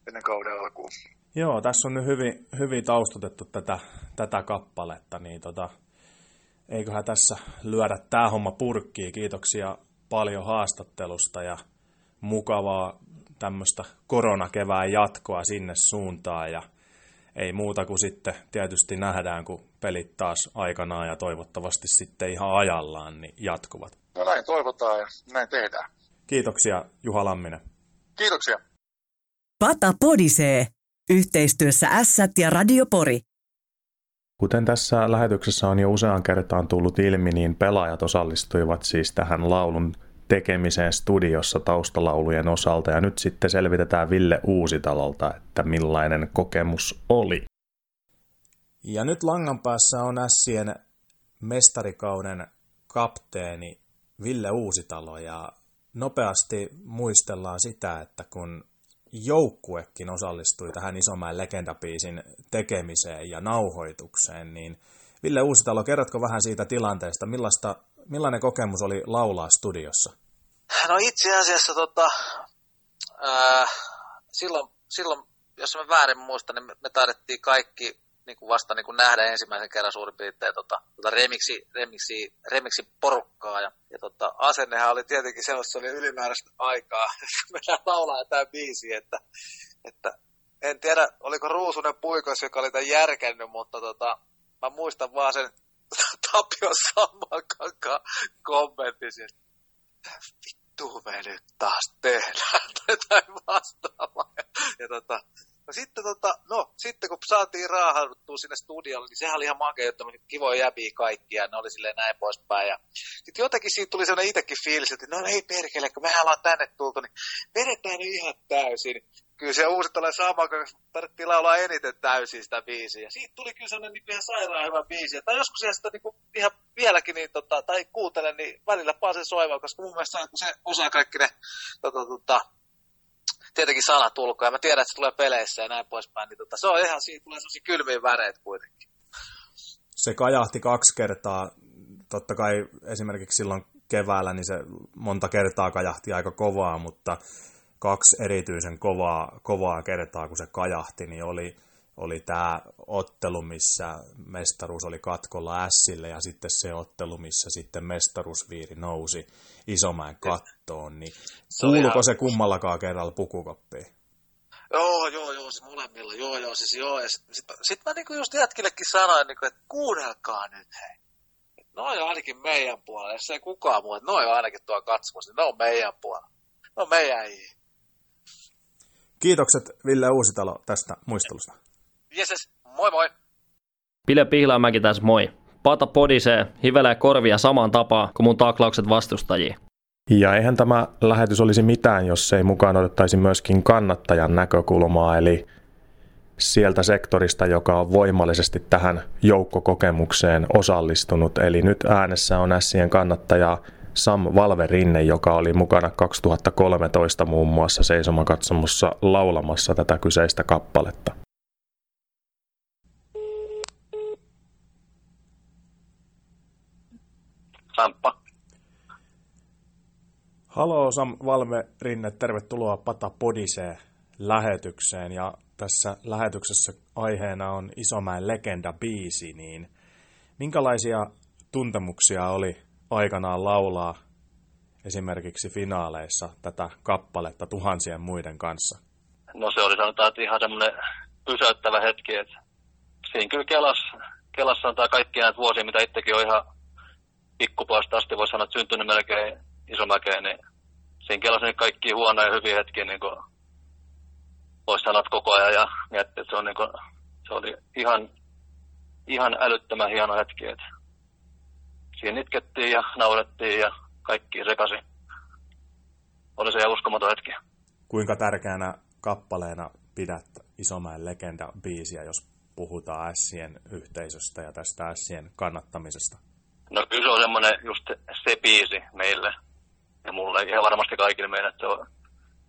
H: ennen kauden alkuun.
A: Joo, tässä on nyt hyvin, hyvin taustutettu tätä, tätä kappaletta, niin tota, eiköhän tässä lyödä tämä homma purkkiin. Kiitoksia paljon haastattelusta ja mukavaa tämmöistä koronakevään jatkoa sinne suuntaan ja ei muuta kuin sitten tietysti nähdään, kun pelit taas aikanaan ja toivottavasti sitten ihan ajallaan niin jatkuvat.
H: No näin toivotaan ja näin tehdään.
A: Kiitoksia Juha Lamminen.
H: Kiitoksia.
B: Pata Podisee. Yhteistyössä Ässät ja Radio Pori.
F: Kuten tässä lähetyksessä on jo useaan kertaan tullut ilmi, niin pelaajat osallistuivat siis tähän laulun tekemiseen studiossa taustalaulujen osalta. Ja nyt sitten selvitetään Ville Uusitalolta, että millainen kokemus oli.
A: Ja nyt langan päässä on Ässien mestarikauden kapteeni Ville Uusitalo. Ja nopeasti muistellaan sitä, että kun joukkuekin osallistui tähän Isomäen legendapiisin tekemiseen ja nauhoitukseen, niin Ville Uusitalo, kerrotko vähän siitä tilanteesta, millaista, millainen kokemus oli laulaa studiossa?
I: No itse asiassa tota, ää, silloin, silloin, jos mä väärin muistan, niin me, taidettiin kaikki niin kuin vasta niin kuin nähdä ensimmäisen kerran suurin piirtein tota, tota remiksi, remiksi, remiksi porukkaa. Ja, ja tota, asennehan oli tietenkin sellaista, se oli ylimääräistä aikaa, *laughs* että mennään laulaa tämä biisi, että, että en tiedä, oliko Ruusunen puikos, joka oli tämän järkännyt, mutta tota, mä muistan vaan sen *laughs* Tapio Sammakankaan kommentin, että vittu me nyt taas tehdään *laughs* tai vastaavaa. Ja, ja tota, No sitten, tota, no, sitten kun saatiin raahattua sinne studiolle, niin sehän oli ihan makea, että kivoja jäbiä kaikkia, ja ne oli silleen näin poispäin. Ja sitten jotenkin siitä tuli sellainen itsekin fiilis, että no ei perkele, kun mehän ollaan tänne tultu, niin vedetään ihan täysin. Kyllä se uusi tulee sama, kun tarvittiin laulaa eniten täysin sitä biisiä. Siitä tuli kyllä sellainen niin ihan sairaan hyvä biisi. Tai joskus siellä sitä niin kuin, ihan vieläkin, niin, tota, tai kuuntelen, niin välillä pääsen soimaan, koska mun mielestä se osaa kaikki ne tota, tota, tietenkin sanat ulkoa, mä tiedän, että se tulee peleissä ja näin poispäin, niin tota, se on ihan, siinä tulee sellaisia kylmiä väreitä kuitenkin.
A: Se kajahti kaksi kertaa, totta kai esimerkiksi silloin keväällä, niin se monta kertaa kajahti aika kovaa, mutta kaksi erityisen kovaa, kovaa kertaa, kun se kajahti, niin oli, oli tämä ottelu, missä mestaruus oli katkolla Ässille ja sitten se ottelu, missä sitten mestaruusviiri nousi Isomäen kattoon, niin ihan... se kummallakaan kerralla pukukoppiin?
I: Joo, joo, joo, se molemmilla, joo, joo, siis joo, ja sitten sit, sit mä niinku just jätkillekin sanoin, niinku, että kuunnelkaa nyt, hei. Noin on ainakin meidän puolella, jos ei kukaan muu, että noin on ainakin tuo katsomassa, niin ne on meidän puolella. Ne on meidän ei.
A: Kiitokset Ville Uusitalo tästä muistelusta.
I: Jeses, moi moi.
J: Pile Pihlaamäki tässä moi. Pata podisee, hivelee korvia samaan tapaan kuin mun taklaukset vastustajia.
F: Ja eihän tämä lähetys olisi mitään, jos ei mukaan otettaisi myöskin kannattajan näkökulmaa, eli sieltä sektorista, joka on voimallisesti tähän joukkokokemukseen osallistunut. Eli nyt äänessä on Ässien kannattaja Sam Valverinne, joka oli mukana 2013 muun muassa seisomakatsomussa laulamassa tätä kyseistä kappaletta.
K: Samppa.
A: Halo Sam Valve Rinne, tervetuloa Pata Podiseen lähetykseen. Ja tässä lähetyksessä aiheena on Isomäen legenda-biisi, niin minkälaisia tuntemuksia oli aikanaan laulaa esimerkiksi finaaleissa tätä kappaletta tuhansien muiden kanssa?
K: No se oli sanotaan, että ihan semmoinen pysäyttävä hetki, että siinä kyllä kelas, kelassa on tämä kaikki näitä vuosia, mitä itsekin on ihan pikkupoista asti, voisi sanoa, että syntynyt melkein isomäkeen, niin siinä kelasi nyt kaikki huonoja ja hyviä hetkiä, niin kuin voisi sanoa koko ajan, ja miettiä, että se, on niin kuin, se oli ihan, ihan älyttömän hieno hetki, että siinä itkettiin ja naurettiin ja kaikki sekaisin. Oli se ihan uskomaton hetki.
A: Kuinka tärkeänä kappaleena pidät Isomäen legenda-biisiä, jos puhutaan Ässien yhteisöstä ja tästä Ässien kannattamisesta?
K: No kyllä se on semmoinen just se biisi meille ja mulle ja varmasti kaikille meille. Että se, on,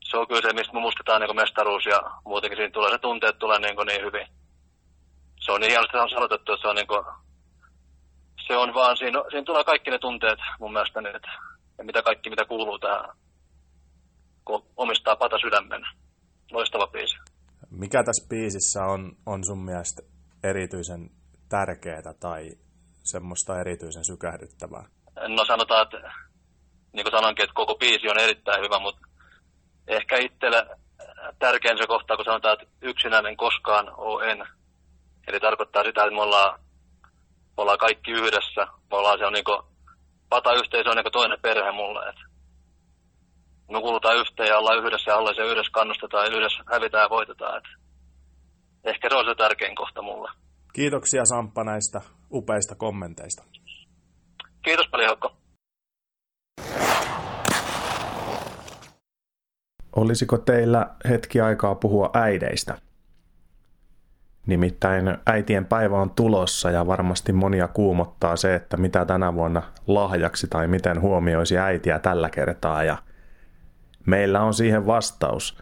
K: se on kyllä se, mistä me muistetaan niin mestaruus ja muutenkin siinä tulee se tunteet tulee niin, niin hyvin. Se on niin hienosti sanotettu, että se on niin kuin, se on vaan, siinä, siinä tulee kaikki ne tunteet mun mielestä, että, ja mitä kaikki, mitä kuuluu tähän, kun omistaa pata sydämen. Loistava biisi.
A: Mikä tässä biisissä on, on sun mielestä erityisen tärkeää tai semmoista erityisen sykähdyttävää?
K: No sanotaan, että niin kuin sanoinkin, että koko biisi on erittäin hyvä, mutta ehkä itselle tärkein se kohta, kun sanotaan, että yksinäinen koskaan ole en. Eli tarkoittaa sitä, että me ollaan, me ollaan kaikki yhdessä. Me ollaan se on niin kuin, patayhteisö on niin toinen perhe mulle. Että me kuulutaan yhteen ja ollaan yhdessä ja ollaan se yhdessä kannustetaan ja yhdessä hävitään ja voitetaan. Että ehkä se on se tärkein kohta mulle.
A: Kiitoksia Samppa näistä upeista kommenteista.
K: Kiitos paljon, Hokko.
F: Olisiko teillä hetki aikaa puhua äideistä?
A: Nimittäin äitien päivä on tulossa ja varmasti monia kuumottaa se, että mitä tänä vuonna lahjaksi tai miten huomioisi äitiä tällä kertaa. Ja meillä on siihen vastaus.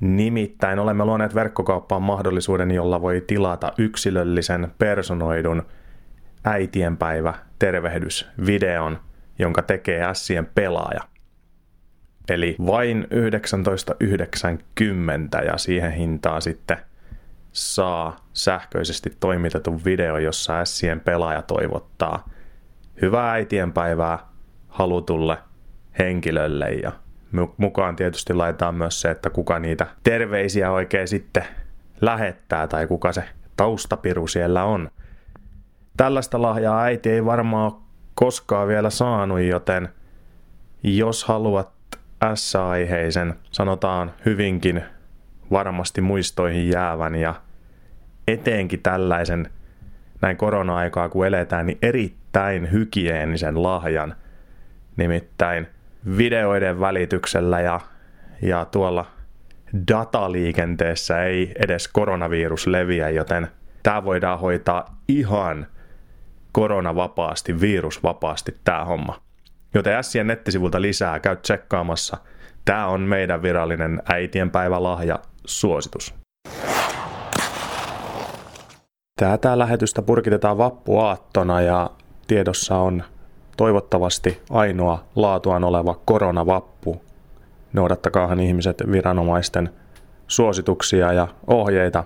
A: Nimittäin olemme luoneet verkkokauppaan mahdollisuuden, jolla voi tilata yksilöllisen personoidun äitienpäivä tervehdysvideon, jonka tekee Sien pelaaja. Eli vain 1990 ja siihen hintaa sitten saa sähköisesti toimitetun video, jossa Sien pelaaja toivottaa hyvää äitienpäivää halutulle henkilölle ja mukaan tietysti laitetaan myös se, että kuka niitä terveisiä oikein sitten lähettää tai kuka se taustapiru siellä on. Tällaista lahjaa äiti ei varmaan koskaan vielä saanut, joten jos haluat S-aiheisen, sanotaan hyvinkin varmasti muistoihin jäävän ja eteenkin tällaisen näin korona-aikaa kun eletään, niin erittäin hygieenisen lahjan, nimittäin videoiden välityksellä ja, ja tuolla dataliikenteessä ei edes koronavirus leviä, joten tämä voidaan hoitaa ihan koronavapaasti, virusvapaasti tämä homma. Joten Sien nettisivulta lisää, käy tsekkaamassa. Tämä on meidän virallinen äitienpäivälahja suositus. Tätä lähetystä purkitetaan vappuaattona ja tiedossa on toivottavasti ainoa laatuaan oleva koronavappu. Noudattakaahan ihmiset viranomaisten suosituksia ja ohjeita.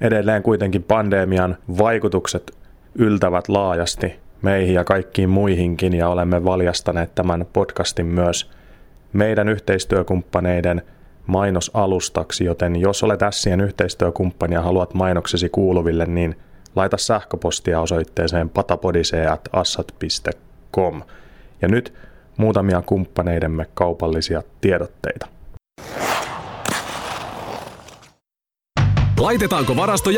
A: Edelleen kuitenkin pandemian vaikutukset yltävät laajasti meihin ja kaikkiin muihinkin ja olemme valjastaneet tämän podcastin myös meidän yhteistyökumppaneiden mainosalustaksi, joten jos olet Ässien yhteistyökumppani ja haluat mainoksesi kuuluville, niin laita sähköpostia osoitteeseen patapodisee.assat.com. Ja nyt muutamia kumppaneidemme kaupallisia tiedotteita.
L: Laitetaanko varasto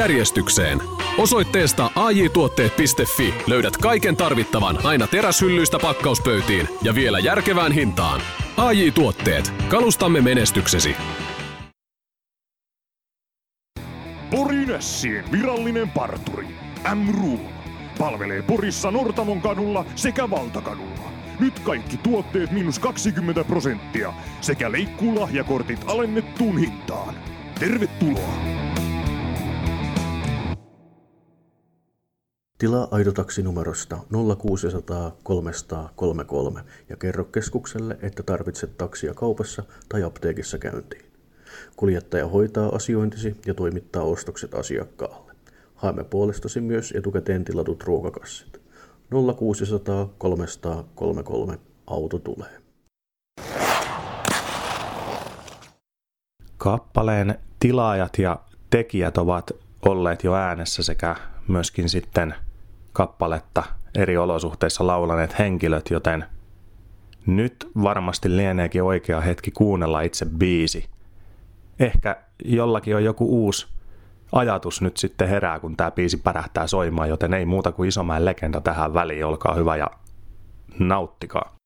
L: Osoitteesta ajtuotteet.fi löydät kaiken tarvittavan aina teräshyllyistä pakkauspöytiin ja vielä järkevään hintaan. AJ Tuotteet. Kalustamme menestyksesi.
M: Porin virallinen parturi. M-Room. Palvelee Porissa Nortamon kadulla sekä Valtakadulla. Nyt kaikki tuotteet miinus 20 prosenttia sekä leikkuulahjakortit alennettuun hintaan. Tervetuloa!
N: Tilaa aitotaksi numerosta 0600 333 ja kerro keskukselle, että tarvitset taksia kaupassa tai apteekissa käyntiin. Kuljettaja hoitaa asiointisi ja toimittaa ostokset asiakkaalle. Haemme puolestasi myös etukäteen tilatut ruokakassit. 0600 333 auto tulee.
A: Kappaleen tilaajat ja tekijät ovat olleet jo äänessä sekä myöskin sitten – kappaletta eri olosuhteissa laulaneet henkilöt, joten nyt varmasti lieneekin oikea hetki kuunnella itse biisi. Ehkä jollakin on joku uusi ajatus nyt sitten herää, kun tämä biisi pärähtää soimaan, joten ei muuta kuin Isomäen legenda tähän väliin. Olkaa hyvä ja nauttikaa.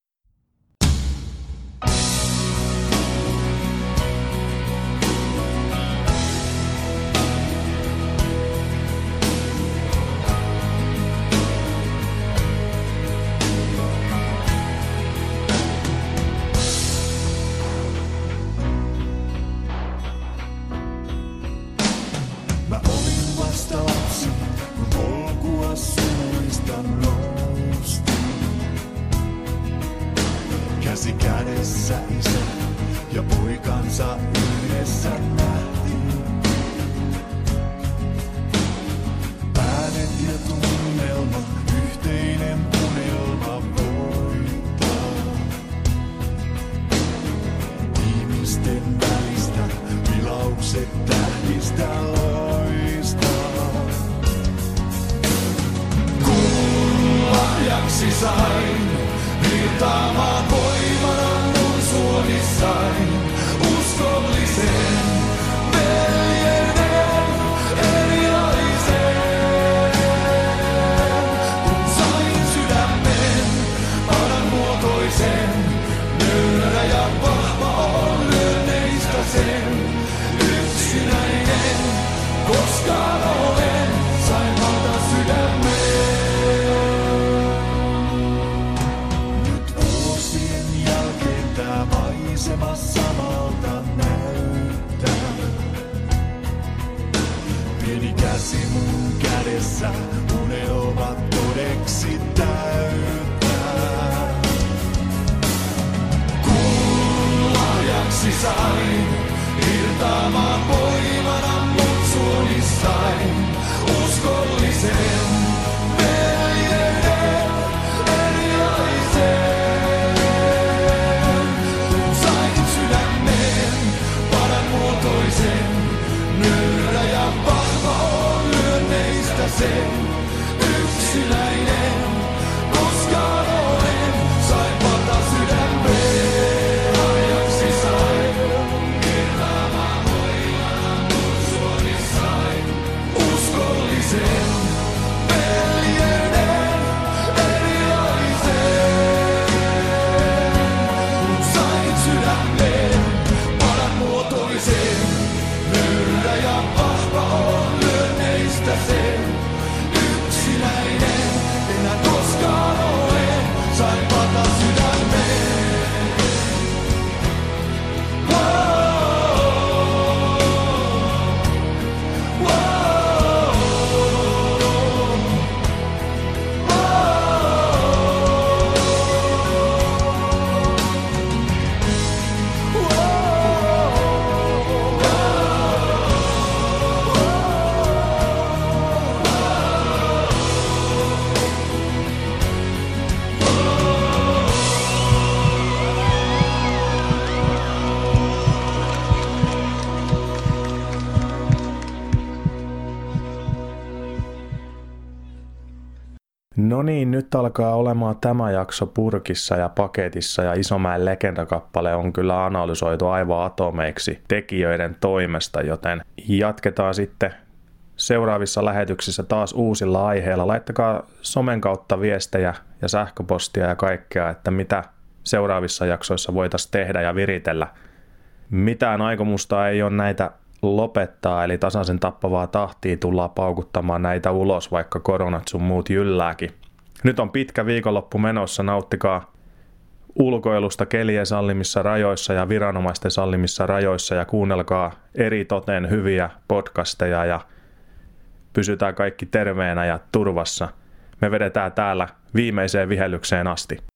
A: Niin, nyt alkaa olemaan tämä jakso purkissa ja paketissa ja Isomäen legendakappale on kyllä analysoitu aivan atomeiksi tekijöiden toimesta, joten jatketaan sitten seuraavissa lähetyksissä taas uusilla aiheilla. Laittakaa somen kautta viestejä ja sähköpostia ja kaikkea, että mitä seuraavissa jaksoissa voitaisiin tehdä ja viritellä. Mitään aikomusta ei ole näitä lopettaa, eli tasaisen tappavaa tahtia tullaan paukuttamaan näitä ulos, vaikka koronat sun muut jyllääkin. Nyt on pitkä viikonloppu menossa, nauttikaa ulkoilusta kelien sallimissa rajoissa ja viranomaisten sallimissa rajoissa ja kuunnelkaa eri toteen hyviä podcasteja ja pysytään kaikki terveenä ja turvassa. Me vedetään täällä viimeiseen vihellykseen asti.